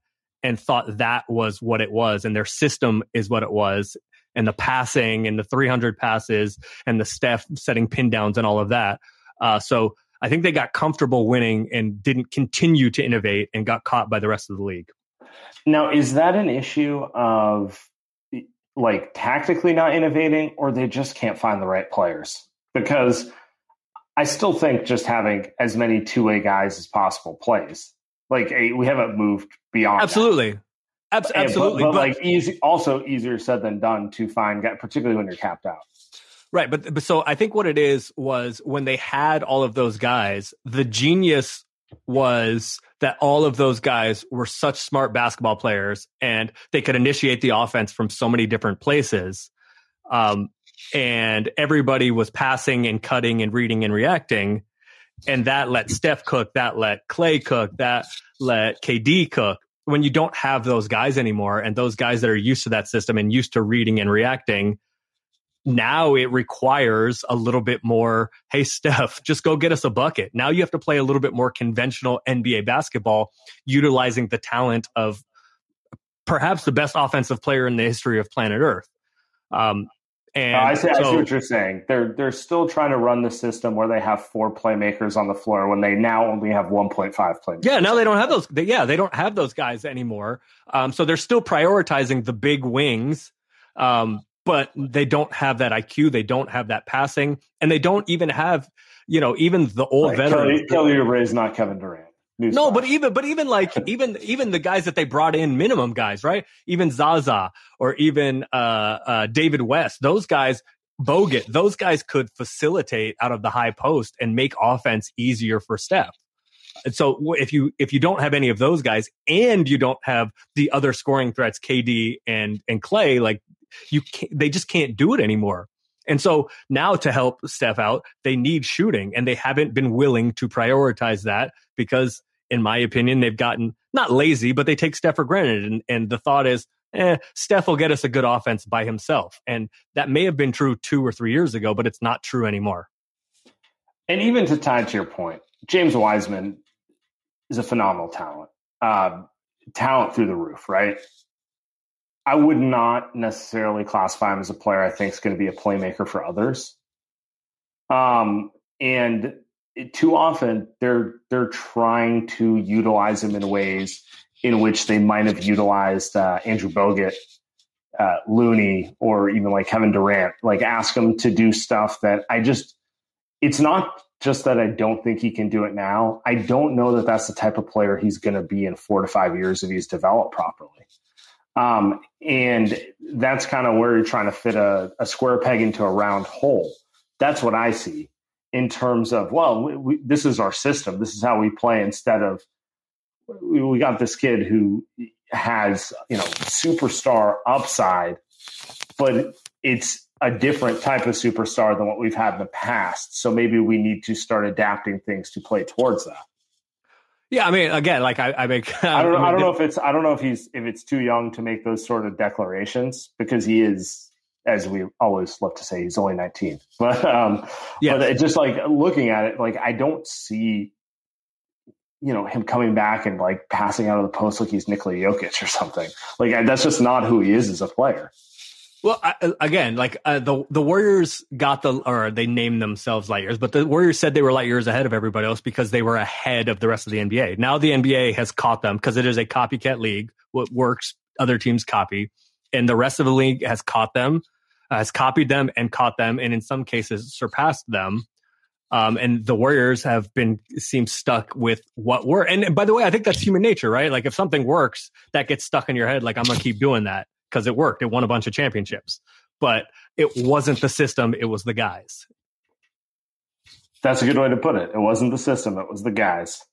and thought that was what it was, and their system is what it was, and the passing and the 300 passes and the Steph setting pin downs and all of that. Uh, so I think they got comfortable winning and didn't continue to innovate and got caught by the rest of the league. Now, is that an issue of like tactically not innovating, or they just can't find the right players? Because I still think just having as many two way guys as possible plays. Like we haven't moved beyond. Absolutely. Abs- absolutely. But, but, but, like easy, also easier said than done to find, particularly when you're capped out. Right, but, but so I think what it is was when they had all of those guys, the genius was that all of those guys were such smart basketball players and they could initiate the offense from so many different places. Um, and everybody was passing and cutting and reading and reacting. And that let Steph cook, that let Klay cook, that let KD cook. When you don't have those guys anymore and those guys that are used to that system and used to reading and reacting, now it requires a little bit more, hey, Steph, (laughs) just go get us a bucket. Now you have to play a little bit more conventional NBA basketball, utilizing the talent of perhaps the best offensive player in the history of planet Earth. Um, and I, see, so, I see what you're saying. They're they're still trying to run the system where they have four playmakers on the floor when they now only have 1.5 playmakers. Yeah, now they don't have those. They, yeah, they don't have those guys anymore. Um, so they're still prioritizing the big wings. Um, but they don't have that IQ. They don't have that passing, and they don't even have, you know, even the old like veterans. Kelly, Kelly Oubre is not Kevin Durant. News no, flash. but even but even like (laughs) even even the guys that they brought in, minimum guys, right? Even Zaza or even uh, uh, David West, those guys, Bogut, those guys could facilitate out of the high post and make offense easier for Steph. And so if you if you don't have any of those guys and you don't have the other scoring threats, KD and and Klay, like you can't, they just can't do it anymore. And so now to help Steph out, they need shooting and they haven't been willing to prioritize that because in my opinion, they've gotten not lazy, but they take Steph for granted. And, and the thought is, eh, Steph will get us a good offense by himself. And that may have been true two or three years ago, but it's not true anymore. And even to tie to your point, James Wiseman is a phenomenal talent, uh, talent through the roof, right? I would not necessarily classify him as a player I think is going to be a playmaker for others. Um, and it, too often they're they're trying to utilize him in ways in which they might have utilized uh, Andrew Bogut, uh, Looney, or even like Kevin Durant. Like ask him to do stuff that I just. It's not just that I don't think he can do it now. I don't know that that's the type of player he's going to be in four to five years if he's developed properly. Um, and that's kind of where you're trying to fit a, a, square peg into a round hole. That's what I see in terms of, well, we, we, this is our system. This is how we play instead of we, we got this kid who has, you know, superstar upside, but it's a different type of superstar than what we've had in the past. So maybe we need to start adapting things to play towards that. Yeah, I mean, again, like I, I make. I don't. I, mean, I don't know if it's. I don't know if he's. If it's too young to make those sort of declarations because he is, as we always love to say, he's only nineteen. (laughs) But um, yeah, but just like looking at it, like I don't see, you know, him coming back and like passing out of the post like he's Nikola Jokic or something. Like that's just not who he is as a player. Well, I, again, like uh, the the Warriors got the or they named themselves light years, but the Warriors said they were light years ahead of everybody else because they were ahead of the rest of the NBA. Now the NBA has caught them because it is a copycat league. What works, other teams copy, and the rest of the league has caught them, uh, has copied them and caught them, and in some cases surpassed them. Um, and the Warriors have been seem stuck with what were. And, and by the way, I think that's human nature, right? Like if something works, that gets stuck in your head. Like I'm gonna keep doing that because it worked. It won a bunch of championships, but it wasn't the system. It was the guys. That's a good way to put it. It wasn't the system. It was the guys.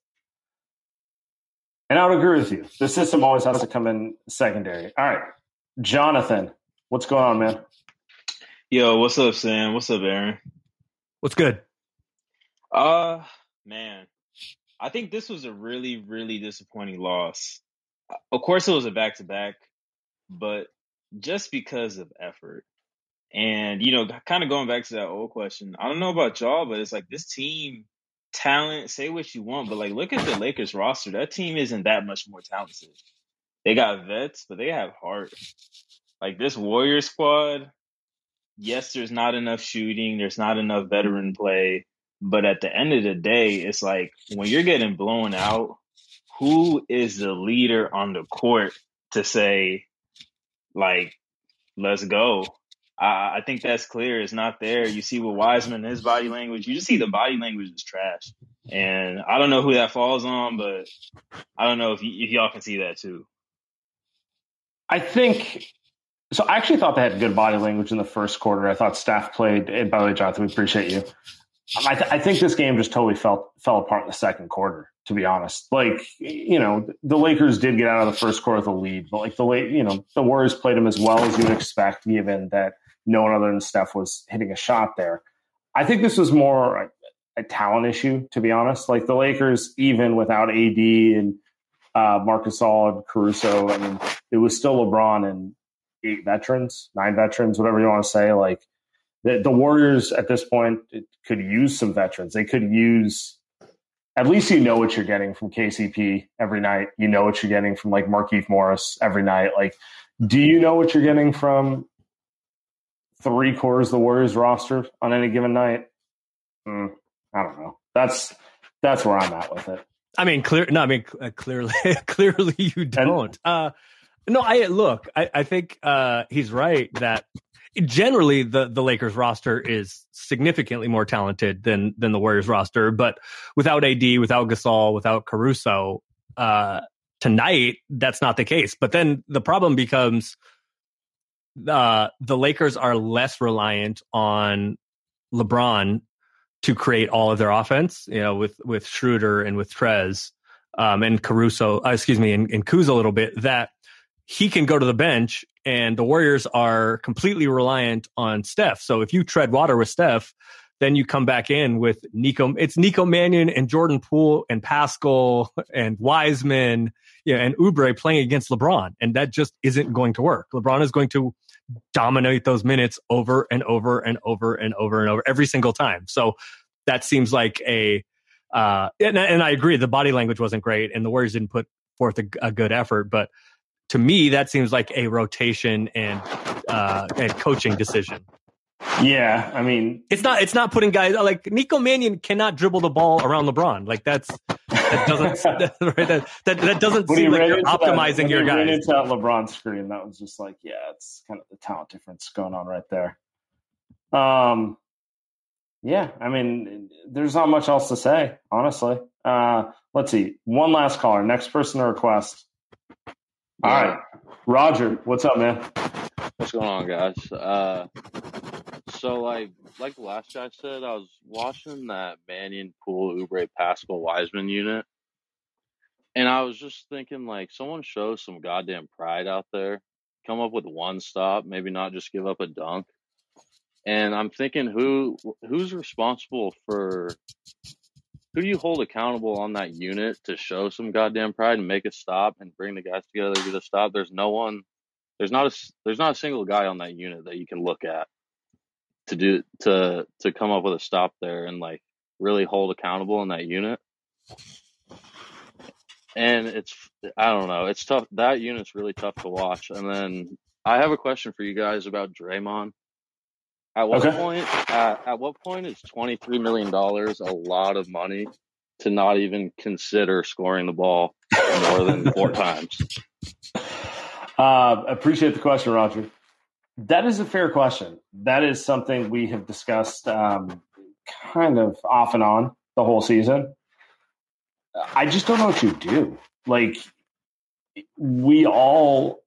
And I would agree with you. The system always has to come in secondary. All right. Jonathan, what's going on, man? Yo, what's up, Sam? What's up, Aaron? What's good? Uh, man, I think this was a really, really disappointing loss. Of course, it was a back to back, but just because of effort. And, you know, kind of going back to that old question, I don't know about y'all, but it's like this team, talent, say what you want, but like look at the Lakers roster. That team isn't that much more talented. They got vets, but they have heart. Like this Warrior squad, yes, there's not enough shooting, there's not enough veteran play, but at the end of the day, it's like when you're getting blown out, who is the leader on the court to say, like, let's go? I, I think that's clear. It's not there. You see with Wiseman, his body language, you just see the body language is trash. And I don't know who that falls on, but I don't know if, y- if y'all can see that too. I think so. I actually thought they had good body language in the first quarter. I thought Steph played. And by the way, Jonathan, we appreciate you. I, th- I think this game just totally fell fell apart in the second quarter. To be honest, like you know, the Lakers did get out of the first quarter with a lead, but like the late, you know, the Warriors played them as well as you would expect, given that no one other than Steph was hitting a shot there. I think this was more a, a talent issue, to be honest. Like the Lakers, even without AD and uh, Marcus Gasol and Caruso, I mean, it was still LeBron and eight veterans, nine veterans, whatever you want to say. Like the, the Warriors at this point could use some veterans. They could use at least you know what you're getting from KCP every night. You know what you're getting from like Markieff Morris every night. Like, do you know what you're getting from three quarters of the Warriors roster on any given night? Mm, I don't know. That's that's where I'm at with it. I mean, clear. No, I mean, uh, clearly, (laughs) clearly you don't. Uh, no, I look. I, I think uh, he's right that generally the the Lakers roster is significantly more talented than than the Warriors roster, but without AD, without Gasol, without Caruso, uh, tonight that's not the case. But then the problem becomes uh, the Lakers are less reliant on LeBron to create all of their offense. You know, with with Schroeder and with Trez um, and Caruso, uh, excuse me, and, and Kuz a little bit that he can go to the bench and the Warriors are completely reliant on Steph. So if you tread water with Steph, then you come back in with Nico. It's Nico Mannion and Jordan Poole and Paschall and Wiseman, yeah, and Oubre playing against LeBron, and that just isn't going to work. LeBron is going to dominate those minutes over and over and over and over and over every single time. So that seems like a uh, and, and I agree the body language wasn't great, and the Warriors didn't put forth a, a good effort, but to me, that seems like a rotation and uh, and coaching decision. Yeah, I mean, it's not it's not putting guys like Nico Mannion cannot dribble the ball around LeBron. Like that's that doesn't (laughs) that, right, that, that, that doesn't when seem like you're that- optimizing when your ran guys. into that LeBron screen, that was just like, yeah, it's kind of the talent difference going on right there. Um, yeah, I mean, there's not much else to say, honestly. Uh, let's see. One last caller. Next person to request. All right, Roger, what's up, man? What's going on, guys? Uh, so like like last guy said, I was watching that Mannion Poole Oubre Paschall Wiseman unit, and I was just thinking like someone show some goddamn pride out there, come up with one stop, maybe not just give up a dunk. And I'm thinking who who's responsible for who do you hold accountable on that unit to show some goddamn pride and make a stop and bring the guys together to get a stop? There's no one there's not a there's not a single guy on that unit that you can look at to do to to come up with a stop there and like really hold accountable in that unit. And it's I don't know, it's tough. That unit's really tough to watch. And then I have a question for you guys about Draymond. At what Okay. point at, at what point is twenty three million dollars a lot of money to not even consider scoring the ball more than four (laughs) times? Uh, appreciate the question, Roger. That is a fair question. That is something we have discussed um, kind of off and on the whole season. I just don't know what you do. Like, we all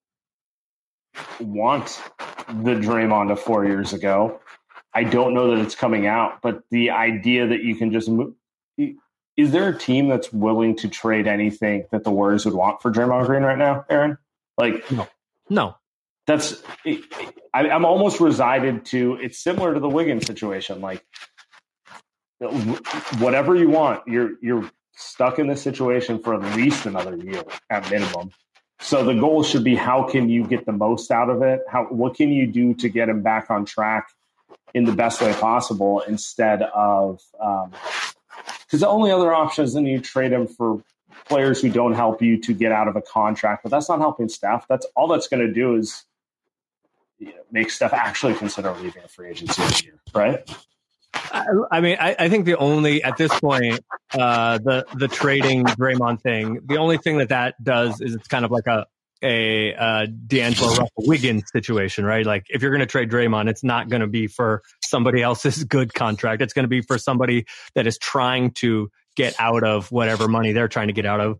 want the Draymond of four years ago. I don't know that it's coming out, but the idea that you can just move. Is there a team that's willing to trade anything that the Warriors would want for Draymond Green right now, Aaron? Like, no, no. That's I, I'm almost resided to. It's similar to the Wiggins situation. Like, whatever you want, you're you're stuck in this situation for at least another year at minimum. So the goal should be how can you get the most out of it? How what can you do to get him back on track in the best way possible instead of um, because the only other option is then you trade him for players who don't help you to get out of a contract, but that's not helping Steph. That's all that's going to do is you know, make Steph actually consider leaving a free agency this year, right? I, I mean, I, I, think the only at this point, uh, the the trading Draymond thing, the only thing that that does is it's kind of like a a uh, D'Angelo Russell Wiggins situation, right? Like if you're going to trade Draymond, it's not going to be for somebody else's (laughs) good contract. It's going to be for somebody that is trying to get out of whatever money they're trying to get out of.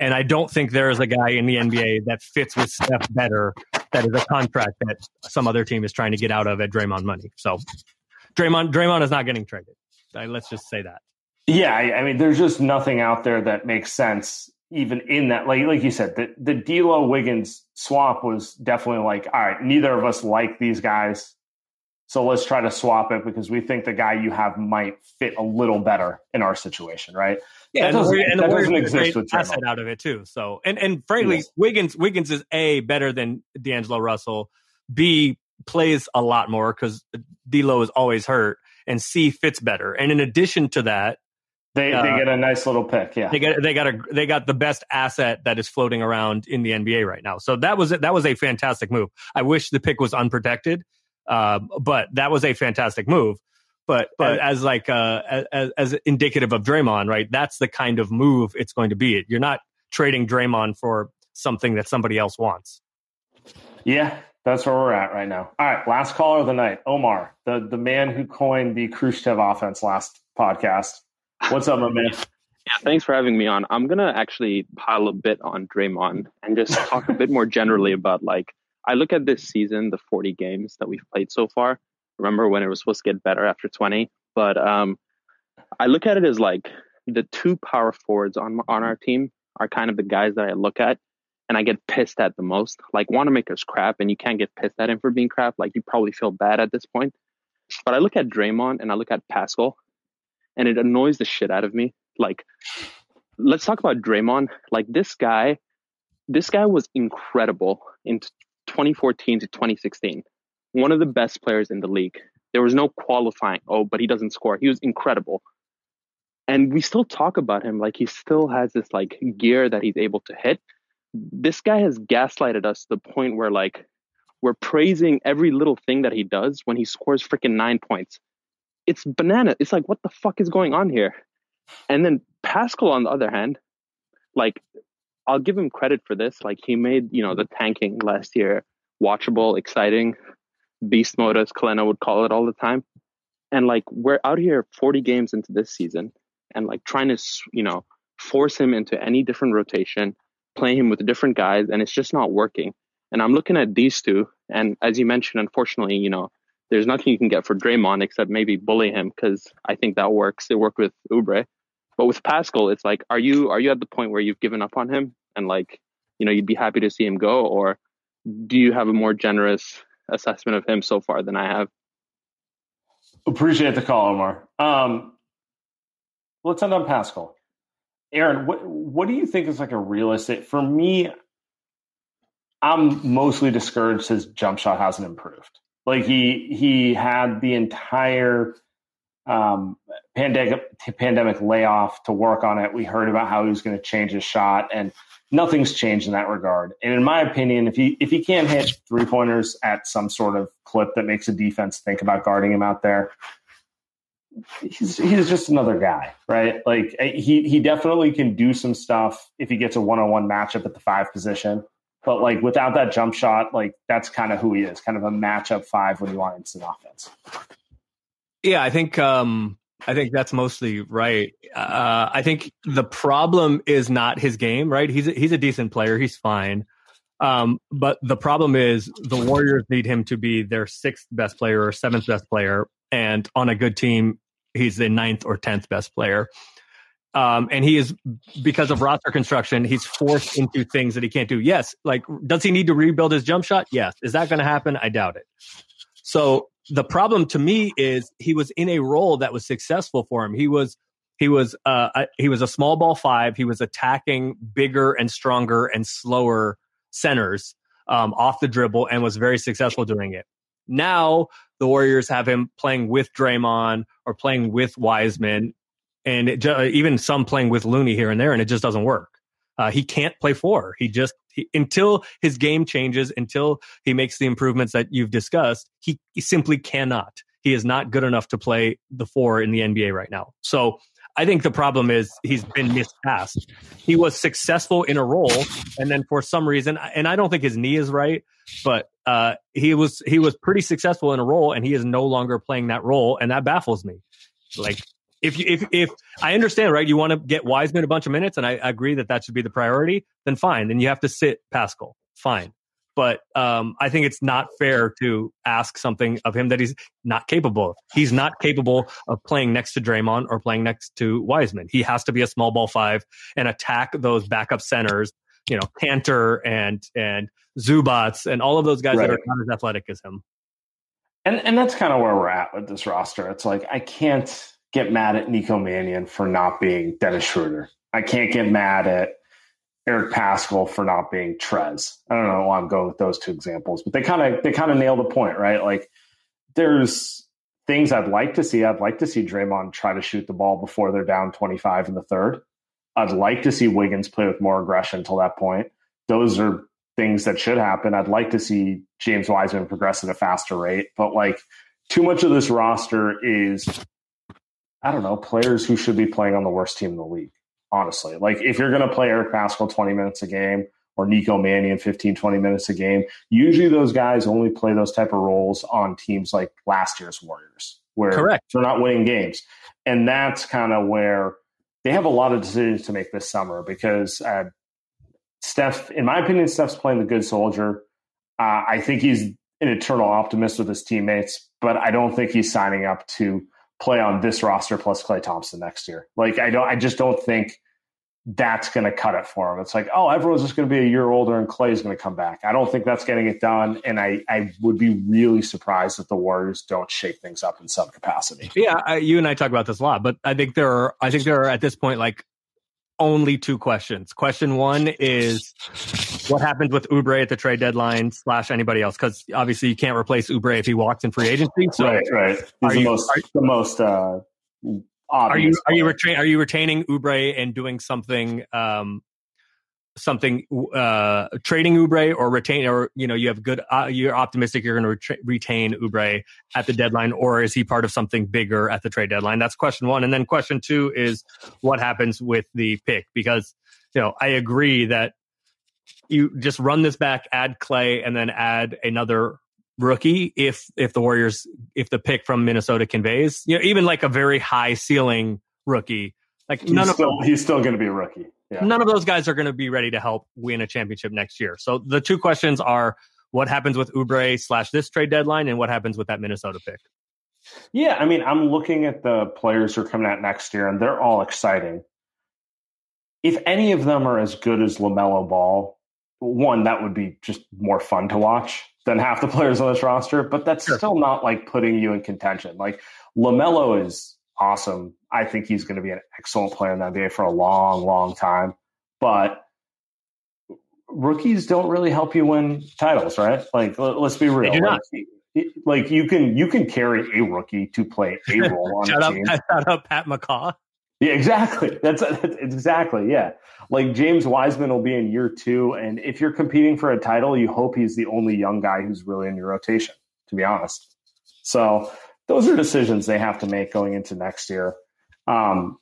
And I don't think there is a guy in the NBA that fits with Steph better. That is a contract that some other team is trying to get out of at Draymond money. So Draymond, Draymond is not getting traded. Let's just say that. Yeah, I, I mean, there's just nothing out there that makes sense even in that, like like you said, the the D'Lo Wiggins swap was definitely like, all right, neither of us like these guys, so let's try to swap it because we think the guy you have might fit a little better in our situation, right? Yeah, that doesn't, and, that the doesn't exist with asset out of it too. So, and and frankly, Yes. Wiggins Wiggins is a better than D'Angelo Russell. B plays a lot more because D'Lo is always hurt, and C fits better. And in addition to that, They Uh, they get a nice little pick, yeah. they got they got a they got the best asset that is floating around in the NBA right now. So that was that was a fantastic move. I wish the pick was unprotected, uh, but that was a fantastic move. But but as like uh, as, as indicative of Draymond, right? That's the kind of move it's going to be. You're not trading Draymond for something that somebody else wants. Yeah, that's where we're at right now. All right, last caller of the night, Omar, the the man who coined the Khrushchev offense last podcast. What's up, my man? Yeah, thanks for having me on. I'm gonna actually pile a bit on Draymond and just talk a bit more generally about like I look at this season, the 40 games that we've played so far. Remember when it was supposed to get better after 20? But um, I look at it as like the two power forwards on on our team are kind of the guys that I look at and I get pissed at the most. Like Wanamaker's crap, and you can't get pissed at him for being crap. Like you probably feel bad at this point. But I look at Draymond and I look at Paschall, and it annoys the shit out of me. Like, let's talk about Draymond. Like this guy, this guy was incredible in 2014 to 2016. One of the best players in the league. There was no qualifying. Oh, but he doesn't score. He was incredible. And we still talk about him like he still has this like gear that he's able to hit. This guy has gaslighted us to the point where like we're praising every little thing that he does when he scores freaking nine points. It's banana. It's like, what the fuck is going on here? And then Paschall, on the other hand, like I'll give him credit for this. Like he made, you know, the tanking last year watchable, exciting, beast mode as Kelenna would call it all the time. And like we're out here 40 games into this season and like trying to, you know, force him into any different rotation, play him with different guys, and it's just not working. And I'm looking at these two, and as you mentioned, unfortunately, you know, there's nothing you can get for Draymond except maybe bully him because I think that works. It worked with Oubre, but with Paschall, it's like, are you are you at the point where you've given up on him and like, you know, you'd be happy to see him go, or do you have a more generous assessment of him so far than I have? Appreciate the call, Omar. Um, let's end on Paschall. Aaron, what what do you think is like a realistic? For me, I'm mostly discouraged his jump shot hasn't improved. Like he he had the entire um, pandemic pandemic layoff to work on it. We heard about how he was going to change his shot, and nothing's changed in that regard. And in my opinion, if he if he can't hit three pointers at some sort of clip that makes a defense think about guarding him out there, he's he's just another guy, right? Like eh, he he definitely can do some stuff if he gets a one on one matchup at the five position. But like without that jump shot, like that's kind of who he is, kind of a matchup five when you want instant offense. Yeah, I think um, I think that's mostly right. Uh, I think the problem is not his game, right? He's a, he's a decent player. He's fine. Um, but the problem is the Warriors need him to be their sixth best player or seventh best player, and on a good team, he's the ninth or tenth best player. Um, and he is because of roster construction, he's forced into things that he can't do. Yes, like does he need to rebuild his jump shot? Yes. Is that going to happen? I doubt it. So the problem to me is he was in a role that was successful for him. He was he was uh, a, he was a small ball five. He was attacking bigger and stronger and slower centers um, off the dribble and was very successful doing it. Now the Warriors have him playing with Draymond or playing with Wiseman, and it, even some playing with Looney here and there, and it just doesn't work. Uh, he can't play four. He just he, until his game changes, until he makes the improvements that you've discussed, he, he simply cannot. He is not good enough to play the four in the NBA right now. So I think the problem is he's been miscast. He was successful in a role, and then for some reason, and I don't think his knee is right, but uh, he was he was pretty successful in a role, and he is no longer playing that role, and that baffles me. Like if you, if if I understand right, you want to get Wiseman a bunch of minutes, and I, I agree that that should be the priority. Then fine, then you have to sit Paschall. Fine, but um, I think it's not fair to ask something of him that he's not capable of. He's not capable of playing next to Draymond or playing next to Wiseman. He has to be a small ball five and attack those backup centers. You know, Kanter and and Zubac and all of those guys Right. that are not as athletic as him. And and that's kind of where we're at with this roster. It's like I can't get mad at Nico Mannion for not being Dennis Schroeder. I can't get mad at Eric Paschall for not being Trez. I don't know why I'm going with those two examples, but they kind of they kind of nail the point, right? Like there's things I'd like to see. I'd like to see Draymond try to shoot the ball before they're down 25 in the third. I'd like to see Wiggins play with more aggression until that point. Those are things that should happen. I'd like to see James Wiseman progress at a faster rate, but like too much of this roster is, I don't know, players who should be playing on the worst team in the league. Honestly, like if you're going to play Eric Paschall 20 minutes a game or Nico Mannion 15, 20 minutes a game, usually those guys only play those type of roles on teams like last year's Warriors, where Correct. they're not winning games. And that's kind of where they have a lot of decisions to make this summer because uh, Steph, in my opinion, Steph's playing the good soldier. Uh, I think he's an eternal optimist with his teammates, but I don't think he's signing up to play on this roster plus Klay Thompson next year. Like I don't, I just don't think that's going to cut it for him. It's like, oh, everyone's just going to be a year older and Klay's going to come back. I don't think that's getting it done, and I, I would be really surprised if the Warriors don't shake things up in some capacity. Yeah, I, you and I talk about this a lot, but I think there are I think there are at this point like only two questions. Question one is what happens with Oubre at the trade deadline slash anybody else? Because obviously you can't replace Oubre if he walks in free agency. So right, right. He's the you- most, the most uh, are you are you retain are you retaining Oubre and doing something um something uh trading Oubre or retain or you know you have good uh, you're optimistic you're going to retra- retain Oubre at the deadline or is he part of something bigger at the trade deadline? That's question 1 and then question 2 is what happens with the pick? Because you know I agree that you just run this back add Klay and then add another rookie if if the Warriors if the pick from Minnesota conveys you know even like a very high ceiling rookie like He's none of still, he's still going to be a rookie. Yeah. none of those guys are going to be ready to help win a championship next year. So the two questions are what happens with Oubre slash this trade deadline and what happens with that Minnesota pick. Yeah, I mean, I'm looking at the players who are coming out next year, and they're all exciting. If any of them are as good as LaMelo Ball, one that would be just more fun to watch than half the (laughs) players on this roster. But that's still not like putting you in contention. Like LaMelo is awesome. I think he's going to be an excellent player in the NBA for a long, long time. But rookies don't really help you win titles, right? Like, let's be real. Like, like you can you can carry a rookie to play a (laughs) role on shout a out, team. (laughs) shout out Pat McCaw. Yeah, exactly. (laughs) That's, that's exactly yeah. Like James Wiseman will be in year two, and if you're competing for a title, you hope he's the only young guy who's really in your rotation. To be honest, so those are decisions they have to make going into next year. Um,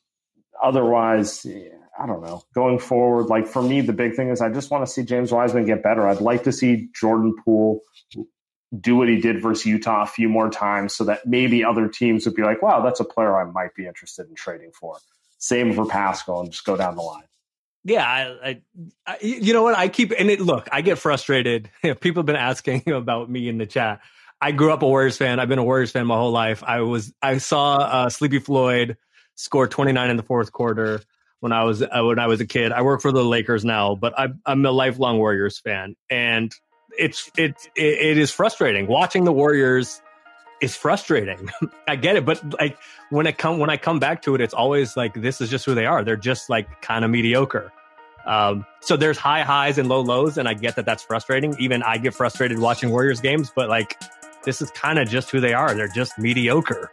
otherwise, I don't know. Going forward, like for me, the big thing is I just want to see James Wiseman get better. I'd like to see Jordan Poole do what he did versus Utah a few more times so that maybe other teams would be like, wow, that's a player I might be interested in trading for. Same for Paschall and just go down the line. Yeah, I, I, you know what? I keep and it. Look, I get frustrated. (laughs) People have been asking (laughs) about me in the chat. I grew up a Warriors fan. I've been a Warriors fan my whole life. I was. I saw uh, Sleepy Floyd score 29 in the fourth quarter when I was uh, when I was a kid. I work for the Lakers now, but I, I'm a lifelong Warriors fan, and it's it, it is frustrating watching the Warriors is frustrating. (laughs) I get it, but like when it come when I come back to it, it's always like this is just who they are. They're just like kind of mediocre. Um, so there's high highs and low lows, and I get that that's frustrating. Even I get frustrated watching Warriors games, but like this is kind of just who they are. They're just mediocre.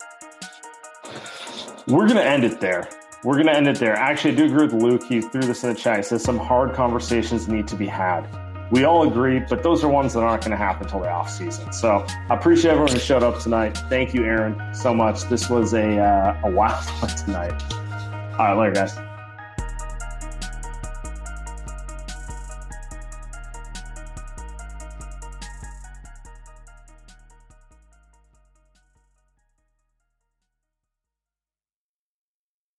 We're gonna end it there. We're gonna end it there. Actually, I do agree with Luke. He threw this in the chat. He says some hard conversations need to be had. We all agree, but those are ones that aren't going to happen until the off season. So I appreciate everyone who showed up tonight. Thank you, Aaron, so much. This was a uh, a wild (laughs) one tonight. All right, later, guys.